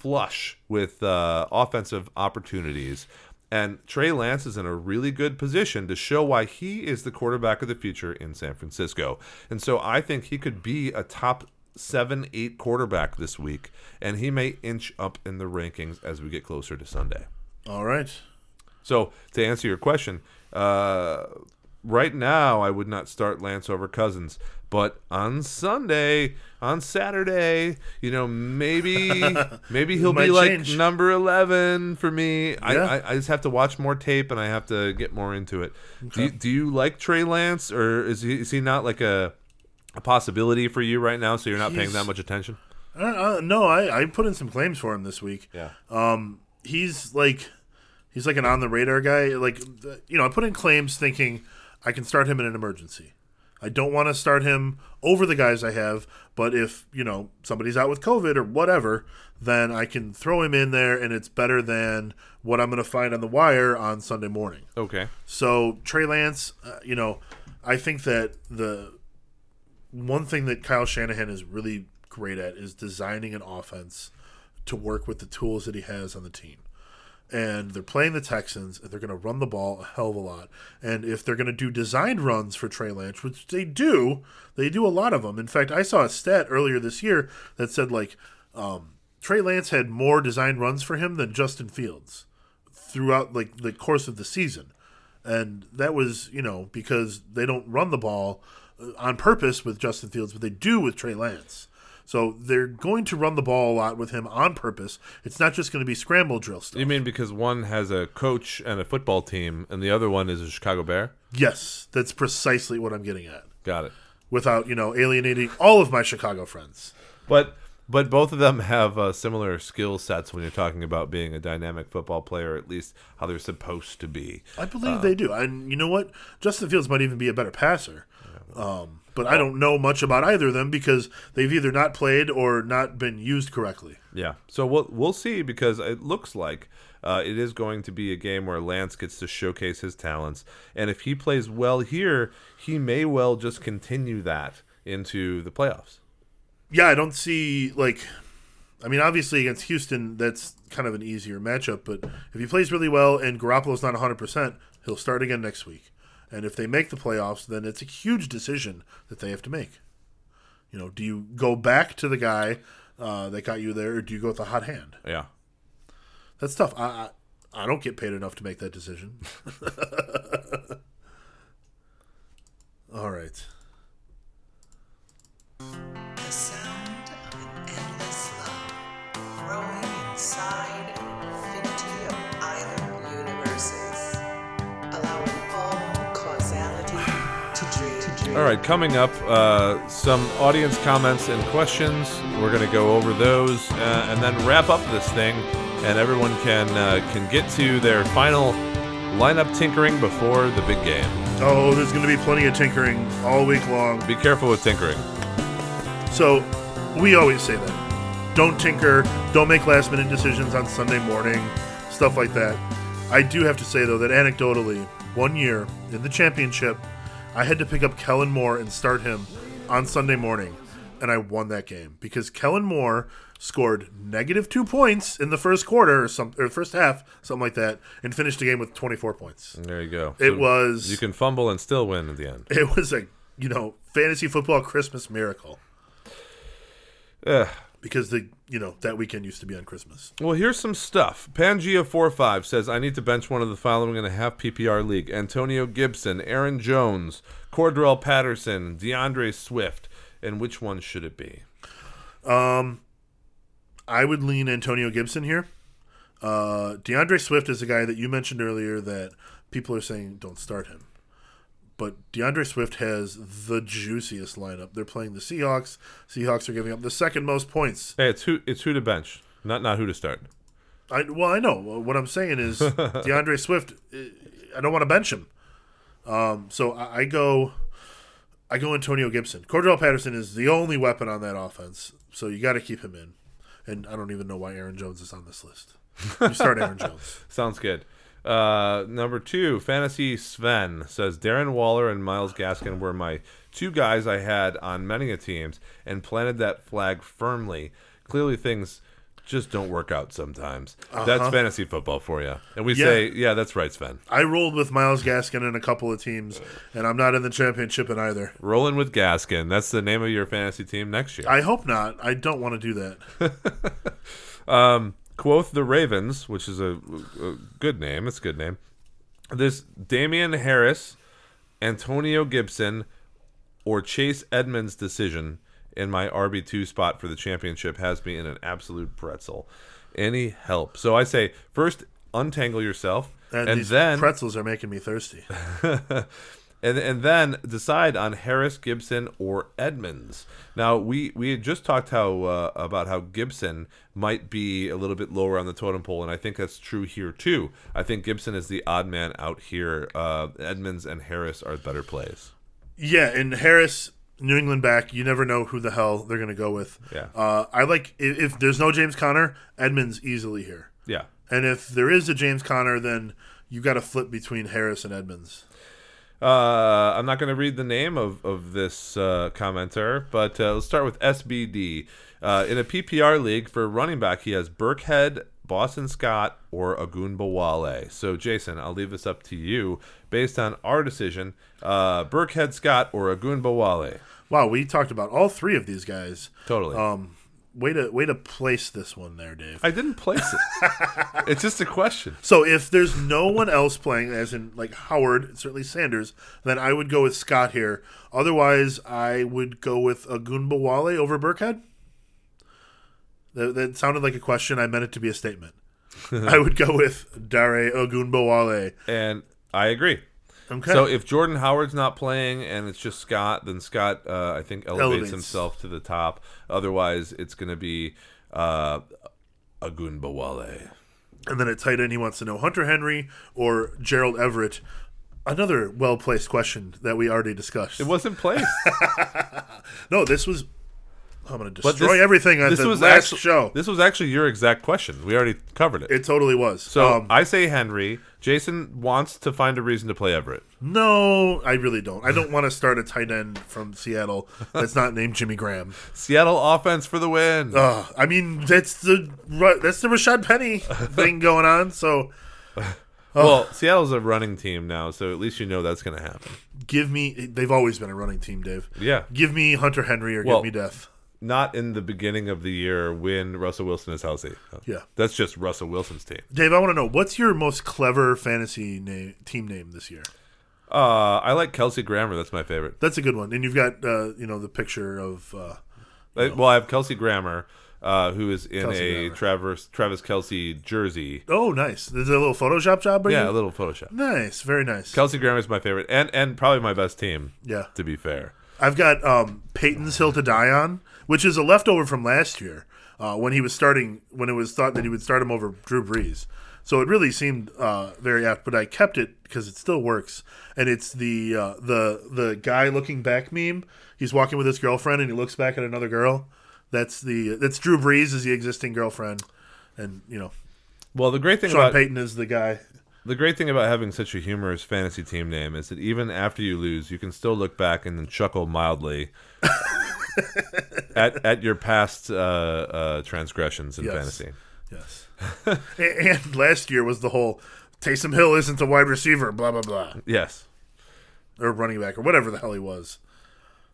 flush with uh, offensive opportunities. And Trey Lance is in a really good position to show why he is the quarterback of the future in San Francisco. And so I think he could be a top seven, eight quarterback this week, and he may inch up in the rankings as we get closer to Sunday. All right. So to answer your question, uh, right now I would not start Lance over Cousins, but on Sunday, on Saturday, you know, maybe <laughs> maybe he'll be like change. number eleven for me. I, Yeah. I, I just have to watch more tape and I have to get more into it. Do you, do you like Trey Lance, or is he is he not like a a possibility for you right now? So you're not paying that much attention. Uh, uh, no, I, I put in some claims for him this week. Yeah. Um, he's like, he's like an on the radar guy. Like, you know, I put in claims thinking I can start him in an emergency. I don't want to start him over the guys I have, but if you know somebody's out with COVID or whatever, then I can throw him in there, and it's better than what I'm going to find on the wire on Sunday morning. Okay. So Trey Lance, uh, you know, I think that the one thing that Kyle Shanahan is really great at is designing an offense to work with the tools that he has on the team. And they're playing the Texans, and they're going to run the ball a hell of a lot. And if they're going to do designed runs for Trey Lance, which they do, they do a lot of them. In fact, I saw a stat earlier this year that said like um, Trey Lance had more designed runs for him than Justin Fields throughout like the course of the season and that was you know because they don't run the ball uh, on purpose with Justin Fields, but they do with Trey Lance. So they're going to run the ball a lot with him on purpose. It's not just going to be scramble drill stuff. You mean because one has a coach and a football team, and the other one is a Chicago Bear? yes, that's precisely what I'm getting at. Got it. Without you know alienating all of my Chicago friends. But but both of them have uh, similar skill sets when you're talking about being a dynamic football player, at least how they're supposed to be. I believe they do. And you know what? Justin Fields might even be a better passer. Um, but I don't know much about either of them because they've either not played or not been used correctly. Yeah. So we'll we'll see because it looks like uh, it is going to be a game where Lance gets to showcase his talents, and if he plays well here, he may well just continue that into the playoffs. yeah, I don't see like. I mean, obviously against Houston, that's kind of an easier matchup. But if he plays really well and Garoppolo's not 100, percent he'll start again next week. And if they make the playoffs, then it's a huge decision that they have to make. You know, do you go back to the guy uh, that got you there, or do you go with the hot hand? Yeah. That's tough. I, I I don't get paid enough to make that decision. <laughs> All right. The sound of an endless love growing inside All right, coming up, uh, some audience comments and questions. We're going to go over those uh, and then wrap up this thing, and everyone can uh, can get to their final lineup tinkering before the big game. Oh, there's going to be plenty of tinkering all week long. Be careful with tinkering. So we always say that. Don't tinker, don't make last minute decisions on Sunday morning, stuff like that. I do have to say though that anecdotally, one year in the championship, I had to pick up Kellen Moore and start him on Sunday morning, and I won that game because Kellen Moore scored negative two points in the first quarter or some or first half, something like that, and finished the game with twenty four points. There you go. It So was You can fumble and still win at the end. it was a you know fantasy football Christmas miracle Ugh. because the you know that weekend used to be on Christmas. Well, here's some stuff. Pangea45 says, I need to bench one of the following in a half PPR league Antonio Gibson, Aaron Jones, Cordarrelle Patterson, D'Andre Swift. And which one should it be? Um, I would lean Antonio Gibson here. Uh, D'Andre Swift is a guy that you mentioned earlier that people are saying don't start him. But D'Andre Swift has the juiciest lineup. They're playing the Seahawks. Seahawks are giving up the second most points. Hey, it's who it's who to bench, not not who to start. I well, I know what I'm saying is <laughs> D'Andre Swift. eh, I don't want to bench him. Um, so I, I go, I go Antonio Gibson. Cordarrelle Patterson is the only weapon on that offense, so you got to keep him in. And I don't even know why Aaron Jones is on this list. You start Aaron <laughs> Jones. Sounds good. Uh, number two, Fantasy Sven says Darren Waller and Myles Gaskin were my two guys I had on many a teams and planted that flag firmly. Clearly, things just don't work out sometimes. Uh-huh. That's fantasy football for you. And we Yeah. say, yeah, that's right, Sven. I rolled with Myles Gaskin in a couple of teams, and I'm not in the championship in either. Rolling with Gaskin. That's the name of your fantasy team next year. I hope not. I don't want to do that. <laughs> Quoth the Ravens, which is a, a good name. It's a good name. This Damien Harris, Antonio Gibson, or Chase Edmonds decision in my RB two spot for the championship has me in an absolute pretzel. Any help? So I say first untangle yourself, And, and, these then pretzels are making me thirsty. <laughs> and and then decide on Harris, Gibson, or Edmonds. Now we we had just talked how uh, about how Gibson might be a little bit lower on the totem pole, and I think that's true here too. I think Gibson is the odd man out here. Uh, Edmonds and Harris are better plays. Yeah, and Harris, New England back. You never know who the hell they're going to go with. Yeah. Uh, I like if, if there's no James Conner, Edmonds easily here. Yeah. And if there is a James Conner, then you've got to flip between Harris and Edmonds. Uh, I'm not going to read the name of, of this uh, commenter, but uh, let's start with SBD. Uh, in a PPR league for running back, he has Burkhead, Boston Scott, or Ogunbowale. So, Jason, I'll leave this up to you based on our decision. Uh, Burkhead, Scott, or Ogunbowale. Wow, we talked about all three of these guys. Totally. Um, way to way to place this one there, Dave. I didn't place it. <laughs> it's just a question. So if there's no one else playing, as in like Howard, certainly Sanders, then I would go with Scott here. Otherwise, I would go with Ogunbowale over Burkhead. That, that sounded like a question. I meant it to be a statement. <laughs> I would go with Dare Ogunbowale. And I agree. Okay. So if Jordan Howard's not playing and it's just Scott, then Scott, uh, I think, elevates, Elevates. himself to the top. Otherwise, it's going to be uh, Ogunbowale. and then at tight end, he wants to know Hunter Henry or Gerald Everett. Another well placed question that we already discussed. It wasn't placed. <laughs> no, this was. I'm going to destroy this- everything on this the was last actu- show. This was actually your exact question. We already covered it. it totally was. so um, I say Henry. Jason wants to find a reason to play Everett. no, I really don't. I don't want to start a tight end from Seattle that's not named Jimmy Graham. <laughs> Seattle offense for the win. Uh, I mean, that's the that's the Rashaad Penny thing going on. So <laughs> Well, Seattle's a running team now, so at least you know that's going to happen. give me. They've always been a running team, Dave. Yeah. Give me Hunter Henry or Well, give me death. Not in the beginning of the year when Russell Wilson is healthy. Yeah. That's just Russell Wilson's team. Dave, I want to know what's your most clever fantasy name, team name this year? Uh, I like Kelsey Grammer. That's my favorite. That's a good one. And you've got uh, you know the picture of uh, I- well, I have Kelsey Grammer, uh, who is in Kelsey a Grammer. Travis Travis Kelce jersey. oh nice. There's a little Photoshop job. Yeah, you? a little Photoshop. nice, very nice. Kelsey Grammer is my favorite, and and probably my best team. yeah, To be fair, I've got um, Peyton's Hill to Die On, which is a leftover from last year uh, when he was starting, when it was thought that he would start him over Drew Brees. So it really seemed uh, very apt, but I kept it because it still works, and it's the uh, the the guy looking back meme. He's walking with his girlfriend, and he looks back at another girl. That's the that's Drew Brees is the existing girlfriend, and you know well, the great thing Sean about Payton is the guy. the great thing about having such a humorous fantasy team name is that even after you lose, you can still look back and then chuckle mildly <laughs> at at your past uh, uh, transgressions in Yes. fantasy. Yes, and, last year was the whole Taysom Hill isn't a wide receiver, blah blah blah. Yes. or running back or whatever the hell he was.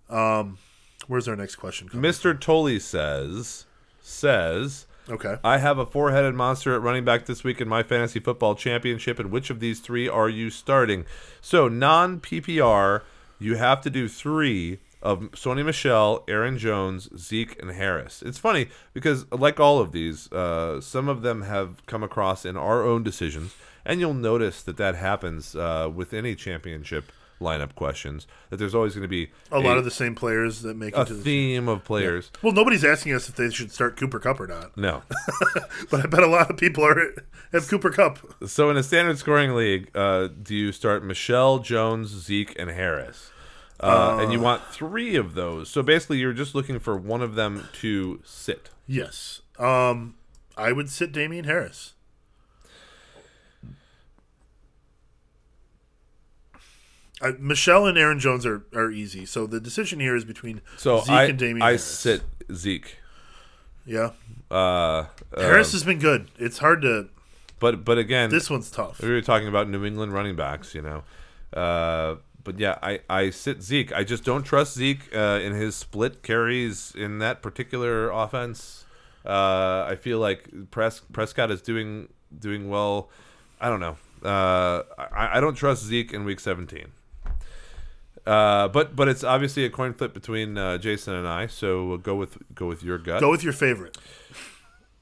Um, where's our next question? coming? Mr. Tolley says says Okay, I have a four-headed monster at running back this week in my fantasy football championship. And which of these three are you starting? So non PPR, you have to do three of Sony Michel, Aaron Jones, Zeke, and Harris. It's funny because like all of these, uh, some of them have come across in our own decisions, and you'll notice that that happens uh, with any championship lineup questions. That there's always going to be a lot of the same players that make a it to the. theme of players. Well, nobody's asking us if they should start Cooper Kupp or not, No. <laughs> but I bet a lot of people are have Cooper Kupp. So in a standard scoring league, uh, do you start Michel, Jones, Zeke, and Harris? Uh, and you want three of those. So basically, you're just looking for one of them to sit. Yes, um, I would sit Damien Harris. Uh, Michel and Aaron Jones are, are easy. So the decision here is between So Zeke I and Damien I Harris. sit Zeke. Yeah. Uh, Harris uh, has been good. It's hard to. but but again, This one's tough. we were talking about New England running backs, you know. Uh, but yeah, I, I sit Zeke. I just don't trust Zeke uh, in his split carries in that particular offense. Uh, I feel like Pres- Prescott is doing doing well. I don't know. Uh, I, I don't trust Zeke in Week 17. Uh, but but it's obviously a coin flip between uh, Jason and I. So we'll go with go with your gut. Go with your favorite.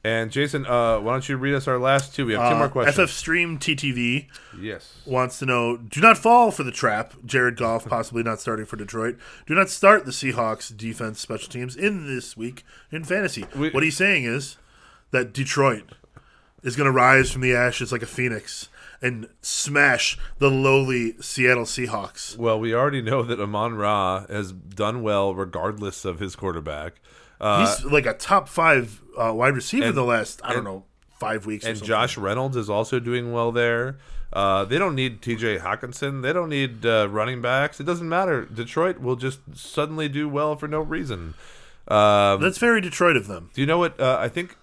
And Jason, uh, why don't you read us our last two? We have two Uh, more questions. FF Stream TTV yes. wants to know: Do not fall for the trap. Jared Goff <laughs> possibly not starting for Detroit. Do not start the Seahawks defense special teams in this week in fantasy. We- what he's saying is that Detroit is going to rise from the ashes like a phoenix and smash the lowly Seattle Seahawks. Well, we already know that Amon Ra has done well regardless of his quarterback. Uh, He's like a top five uh, wide receiver and- the last I don't know five weeks. and. Josh Reynolds is also doing well there. Uh, they don't need T.J. Hawkinson. They don't need uh, running backs. It doesn't matter. Detroit will just suddenly do well for no reason. Um, That's very Detroit of them. do you know what? Uh, I think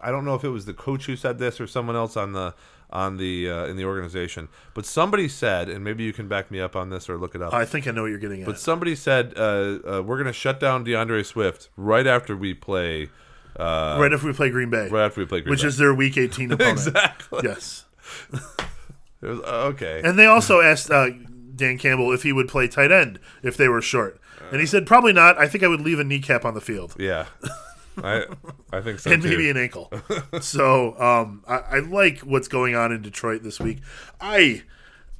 I don't know if it was the coach who said this or someone else on the on the uh, in the organization, but somebody said, and maybe you can back me up on this or look it up. I think I know what you're getting at. But somebody said uh, uh, we're going to shut down D'Andre Swift right after we play. Uh, right after we play Green Bay, right after we play Green Bay. which Bay. is their Week 18 <laughs> opponent. exactly. Yes, <laughs> It was, uh, okay. and they also asked uh, Dan Campbell if he would play tight end if they were short, and he said probably not. I think I would leave a kneecap on the field yeah, <laughs> I I think so and too. maybe an ankle. so um, I, I like what's going on in Detroit this week. I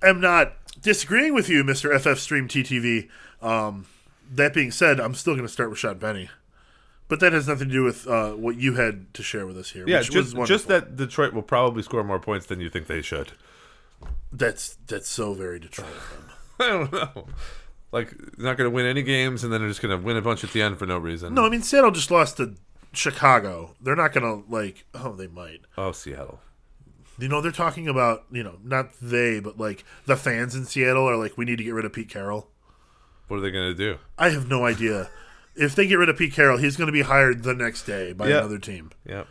am not disagreeing with you, Mister FF Stream TTV. Um, that being said, I'm still going to start with Rashaad Penny. But that has nothing to do with uh, what you had to share with us here. yeah, which just just that Detroit will probably score more points than you think they should. That's that's so very Detroit. <laughs> I don't know. Like they're not going to win any games, and then they're just going to win a bunch at the end for no reason. No, I mean Seattle just lost to Chicago. They're not gonna like. Oh, they might. Oh, Seattle. You know, they're talking about you know not they, but like the fans in Seattle are like, we need to get rid of Pete Carroll. What are they going to do? I have no idea. If they get rid of Pete Carroll, he's going to be hired the next day by Yeah. another team. Yeah.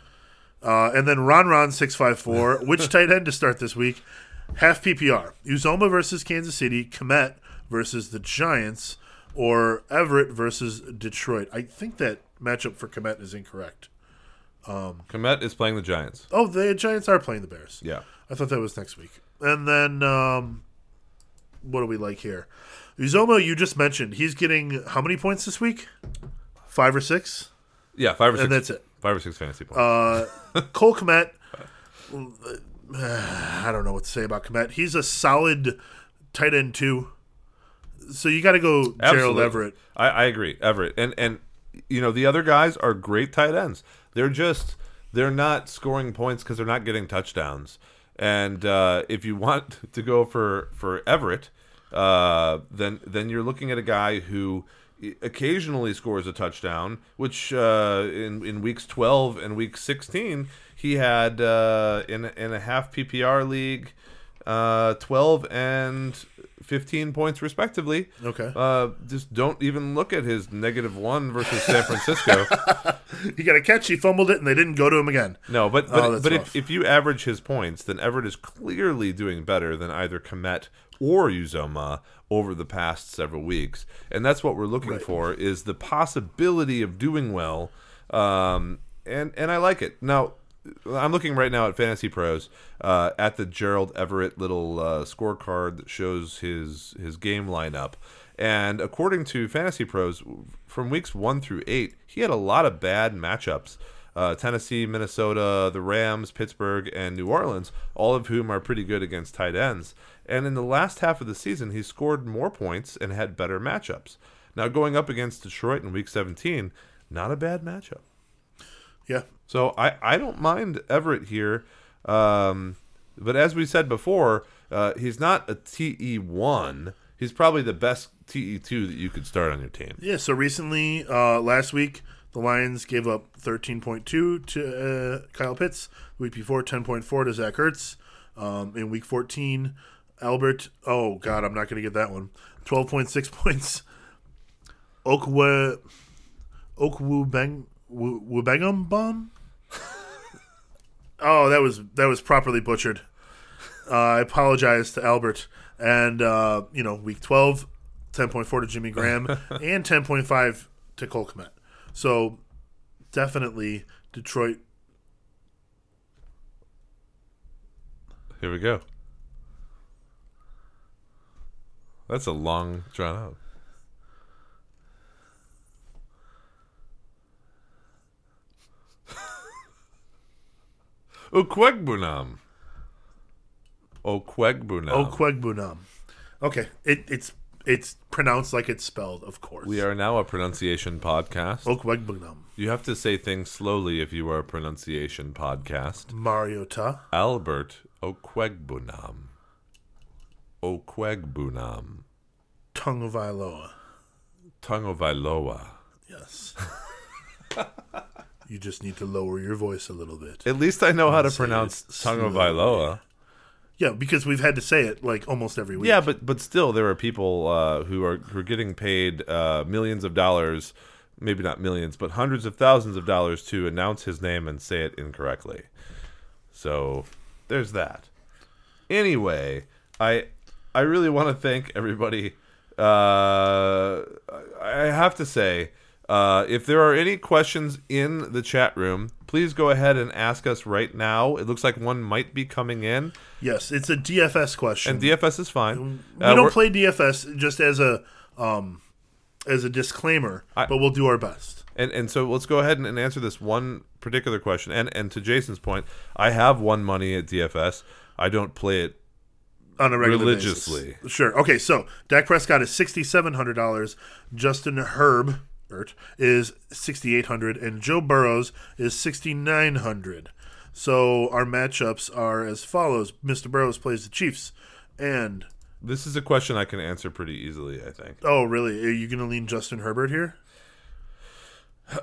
Uh, and then Ron Ron six five four. <laughs> Which tight end to start this week? Half PPR. Uzomah versus Kansas City. Kmet versus the Giants, or Everett versus Detroit. I think that matchup for Kmet is incorrect. Kmet is playing the Giants. Oh, the Giants are playing the Bears. Yeah. I thought that was next week. And then, um, what do we like here? Uzomah, you just mentioned he's getting how many points this week? Five or six, Yeah, five or six. and that's it. Five or six fantasy points. Uh, <laughs> Cole Kmet. <sighs> I don't know what to say about Kmet. He's a solid tight end too. So you got to go Gerald Everett. I, I agree, Everett, and and you know the other guys are great tight ends. They're just they're not scoring points because they're not getting touchdowns. And uh, if you want <laughs> to go for for Everett, uh, then then you're looking at a guy who occasionally scores a touchdown, which uh, in in weeks 12 and week 16 he had uh, in in a half PPR league, uh, 12 and 15 points respectively. Okay. Uh, just don't even look at his negative one versus San Francisco. <laughs> He got a catch. He fumbled it, and they didn't go to him again. no, but but, Oh, but rough. if, if you average his points, then Everett is clearly doing better than either Kmet or Uzomah over the past several weeks, and that's what we're looking for is the possibility of doing well. Um, and and I like it now. I'm looking right now at Fantasy Pros uh, at the Gerald Everett little uh, scorecard that shows his his game lineup, and according to Fantasy Pros, from weeks one through eight, he had a lot of bad matchups. Uh, Tennessee, Minnesota, the Rams, Pittsburgh, and New Orleans, all of whom are pretty good against tight ends. And in the last half of the season, he scored more points and had better matchups. Now, going up against Detroit in Week 17, not a bad matchup. Yeah. So I, I don't mind Everett here. Um, but as we said before, uh, he's not a TE1. He's probably the best TE2 that you could start on your team. Yeah, so recently, uh, last week, the Lions gave up 13.2 to uh, Kyle Pitts. The week before, 10.4 to Zach Ertz. Um, in week 14, Albert, oh, God, I'm not going to get that one. 12.6 <laughs> points. Okwe, Okwu Beng, Wubegum bomb. <laughs> oh, that was that was properly butchered. Uh, I apologize to Albert. And uh, you know, week 12, 10.4 to Jimmy Graham, <laughs> and ten point five to Cole Kmet. So definitely Detroit. Here we go. That's a long drawn out. Ukwegbunam. Okwegbunam. Okwegbunam. Okay, it, it's it's pronounced like it's spelled, of course. We are now a pronunciation podcast. Okwegbunam. You have to say things slowly if you are a pronunciation podcast. Mariota. Albert Okwegbunam. Okwegbunam. Tungavailoa. Tungavailoa. Yes. <laughs> you just need to lower your voice a little bit. At least I know how to pronounce it slowly. Tungavailoa. Yeah, because we've had to say it like almost every week. Yeah, but but still, there are people uh, who are who are getting paid uh, millions of dollars, maybe not millions, but hundreds of thousands of dollars to announce his name and say it incorrectly. So there's that. Anyway, I I really want to thank everybody. Uh, I have to say, uh, if there are any questions in the chat room, please go ahead and ask us right now. It looks like one might be coming in, Yes, it's a DFS question. and DFS is fine. we Uh, don't play DFS just as a um as a disclaimer, I- but we'll do our best. And and so let's go ahead and, and answer this one particular question. And and to Jason's point, I have won money at DFS. I don't play it. On a regular Religiously. basis. Sure. Okay, so Dak Prescott is sixty seven hundred dollars. Justin Herbert is sixty eight hundred, and Joe Burrows is sixty nine hundred. So our matchups are as follows: Mr. Burrows plays the Chiefs, and This is a question I can answer pretty easily. I think. oh, really? Are you going to lean Justin Herbert here?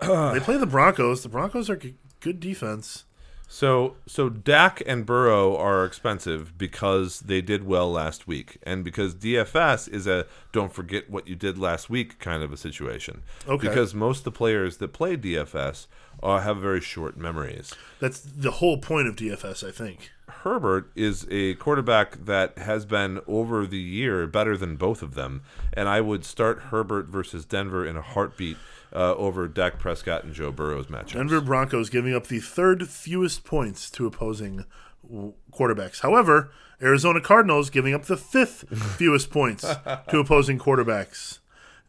they play the Broncos. The Broncos are good defense. So so Dak and Burrow are expensive because they did well last week, and because DFS is a don't forget what you did last week kind of a situation. Okay. Because most of the players that play DFS uh, have very short memories. That's the whole point of DFS, I think. Herbert is a quarterback that has been over the year better than both of them, and I would start Herbert versus Denver in a heartbeat uh, over Dak Prescott and Joe Burrow's matchup. Denver Broncos giving up the third fewest points to opposing quarterbacks. However, Arizona Cardinals giving up the fifth <laughs> fewest points to opposing quarterbacks.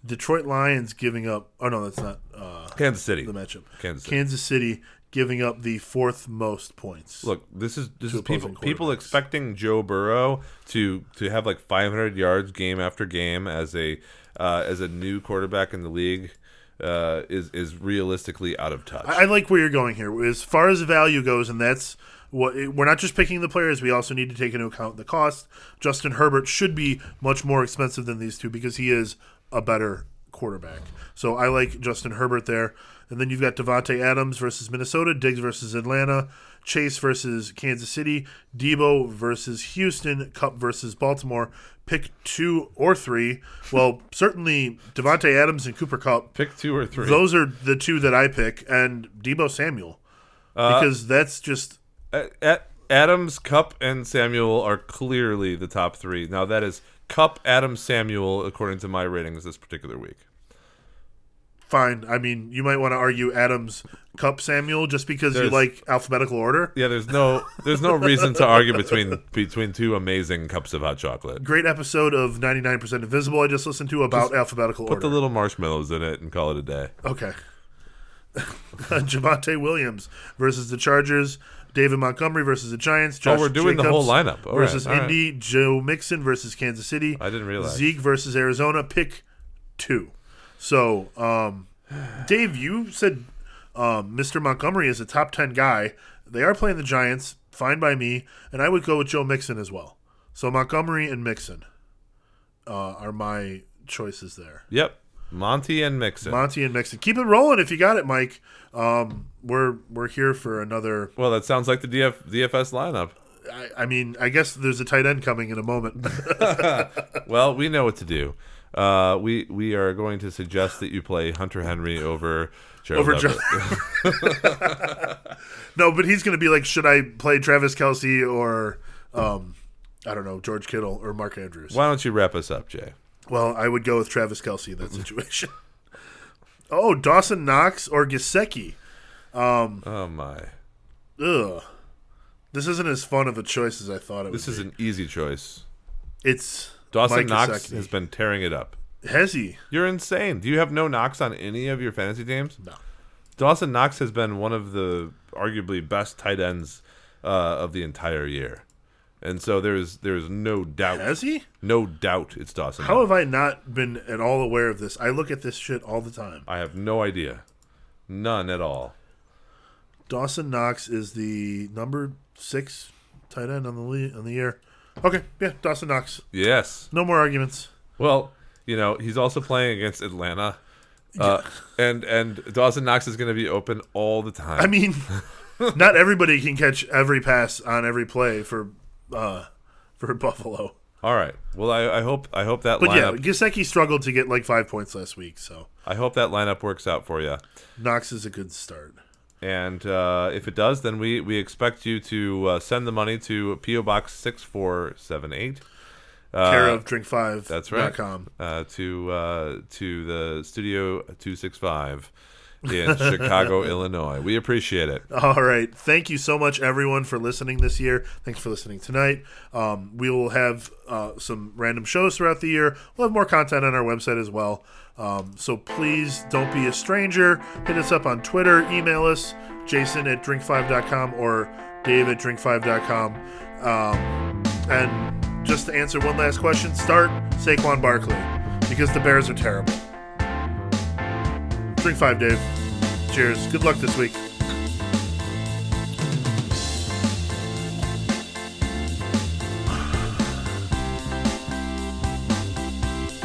Detroit Lions giving up. Oh no, that's not uh, Kansas City. the matchup. Kansas City. Kansas City giving up the fourth most points. Look, this is this is people people expecting Joe Burrow to to have like 500 yards game after game as a uh, as a new quarterback in the league uh, is is realistically out of touch. I, I like where you're going here. As far as value goes, and that's what we're not just picking the players. We also need to take into account the cost. Justin Herbert should be much more expensive than these two because he is a better quarterback. So I like Justin Herbert there. And then you've got Davante Adams versus Minnesota, Diggs versus Atlanta, Chase versus Kansas City, Deebo versus Houston, Kupp versus Baltimore. Pick two or three. Well, certainly Davante Adams and Cooper Kupp. Pick two or three. Those are the two that I pick, and Deebo Samuel, uh, because that's just At, at Adams, Kupp, and Samuel are clearly the top three. Now that is Kupp, Adams, Samuel, according to my ratings this particular week. Fine. I mean, you might want to argue Adams, Kupp, Samuel, just because you like alphabetical order. Yeah, there's no there's no reason to argue between between two amazing cups of hot chocolate. Great episode of 99% Invisible I just listened to about alphabetical Put order. Put the little marshmallows in it and call it a day. okay. <laughs> Javonte Williams versus the Chargers. David Montgomery versus the Giants. Oh, Josh Oh, we're doing the whole lineup. All right, versus right. Indy. Joe Mixon versus Kansas City. I didn't realize. Zeke versus Arizona. Pick two. So, um, Dave, you said um, Mr. Montgomery is a top 10 guy. They are playing the Giants. Fine by me. And I would go with Joe Mixon as well. So, Montgomery and Mixon uh, are my choices there. Yep, Monty and Mixon. Monty and Mixon. Keep it rolling if you got it, Mike. Um, we're we're here for another. well, that sounds like the DF, DFS lineup. I, I mean, I guess there's a tight end coming in a moment. <laughs> Well, we know what to do. Uh, we we are going to suggest that you play Hunter Henry over Jared Over Levis. <laughs> No, but he's going to be like, should I play Travis Kelce or, um, I don't know, George Kittle or Mark Andrews? Why don't you wrap us up, Jay? Well, I would go with Travis Kelce in that situation. oh, Dawson Knox or Gesicki. Oh my, Ugh. This isn't as fun of a choice as I thought it this would is be. an easy choice. It's Dawson Mike Knox has been tearing it up. Has he? You're insane. Do you have no knocks on any of your fantasy teams? No. Dawson Knox has been one of the arguably best tight ends uh, of the entire year, and so there's there's no doubt, Has he? no doubt it's Dawson. How Knox. have I not been at all aware of this? I look at this shit all the time. I have no idea, none at all. Dawson Knox is the number six tight end on the le- on the year. Okay, yeah, Dawson Knox. Yes. No more arguments. Well, you know he's also playing against Atlanta, uh, and and Dawson Knox is going to be open all the time. I mean, <laughs> not everybody can catch every pass on every play for uh, for <laughs> Buffalo. all right. Well, I, I hope I hope that But yeah, lineup Gesicki struggled to get like five points last week, so I hope that lineup works out for you. Knox is a good start. And uh, if it does, then we, we expect you to uh, send the money to PO Box six four seven eight. Care of drink five. That's right. Com. Uh, to uh, to the Studio two six five in <laughs> Chicago, Illinois. We appreciate it. All right. Thank you so much, everyone, for listening this year. Thanks for listening tonight. Um, we will have uh, some random shows throughout the year. We'll have more content on our website as well. Um, so please don't be a stranger. Hit us up on Twitter. Email us, jason at drink5.com or dave at drink5.com. Um, and just to answer one last question, start Saquon Barkley because the Bears are terrible. Drink 5, Dave. Cheers. Good luck this week.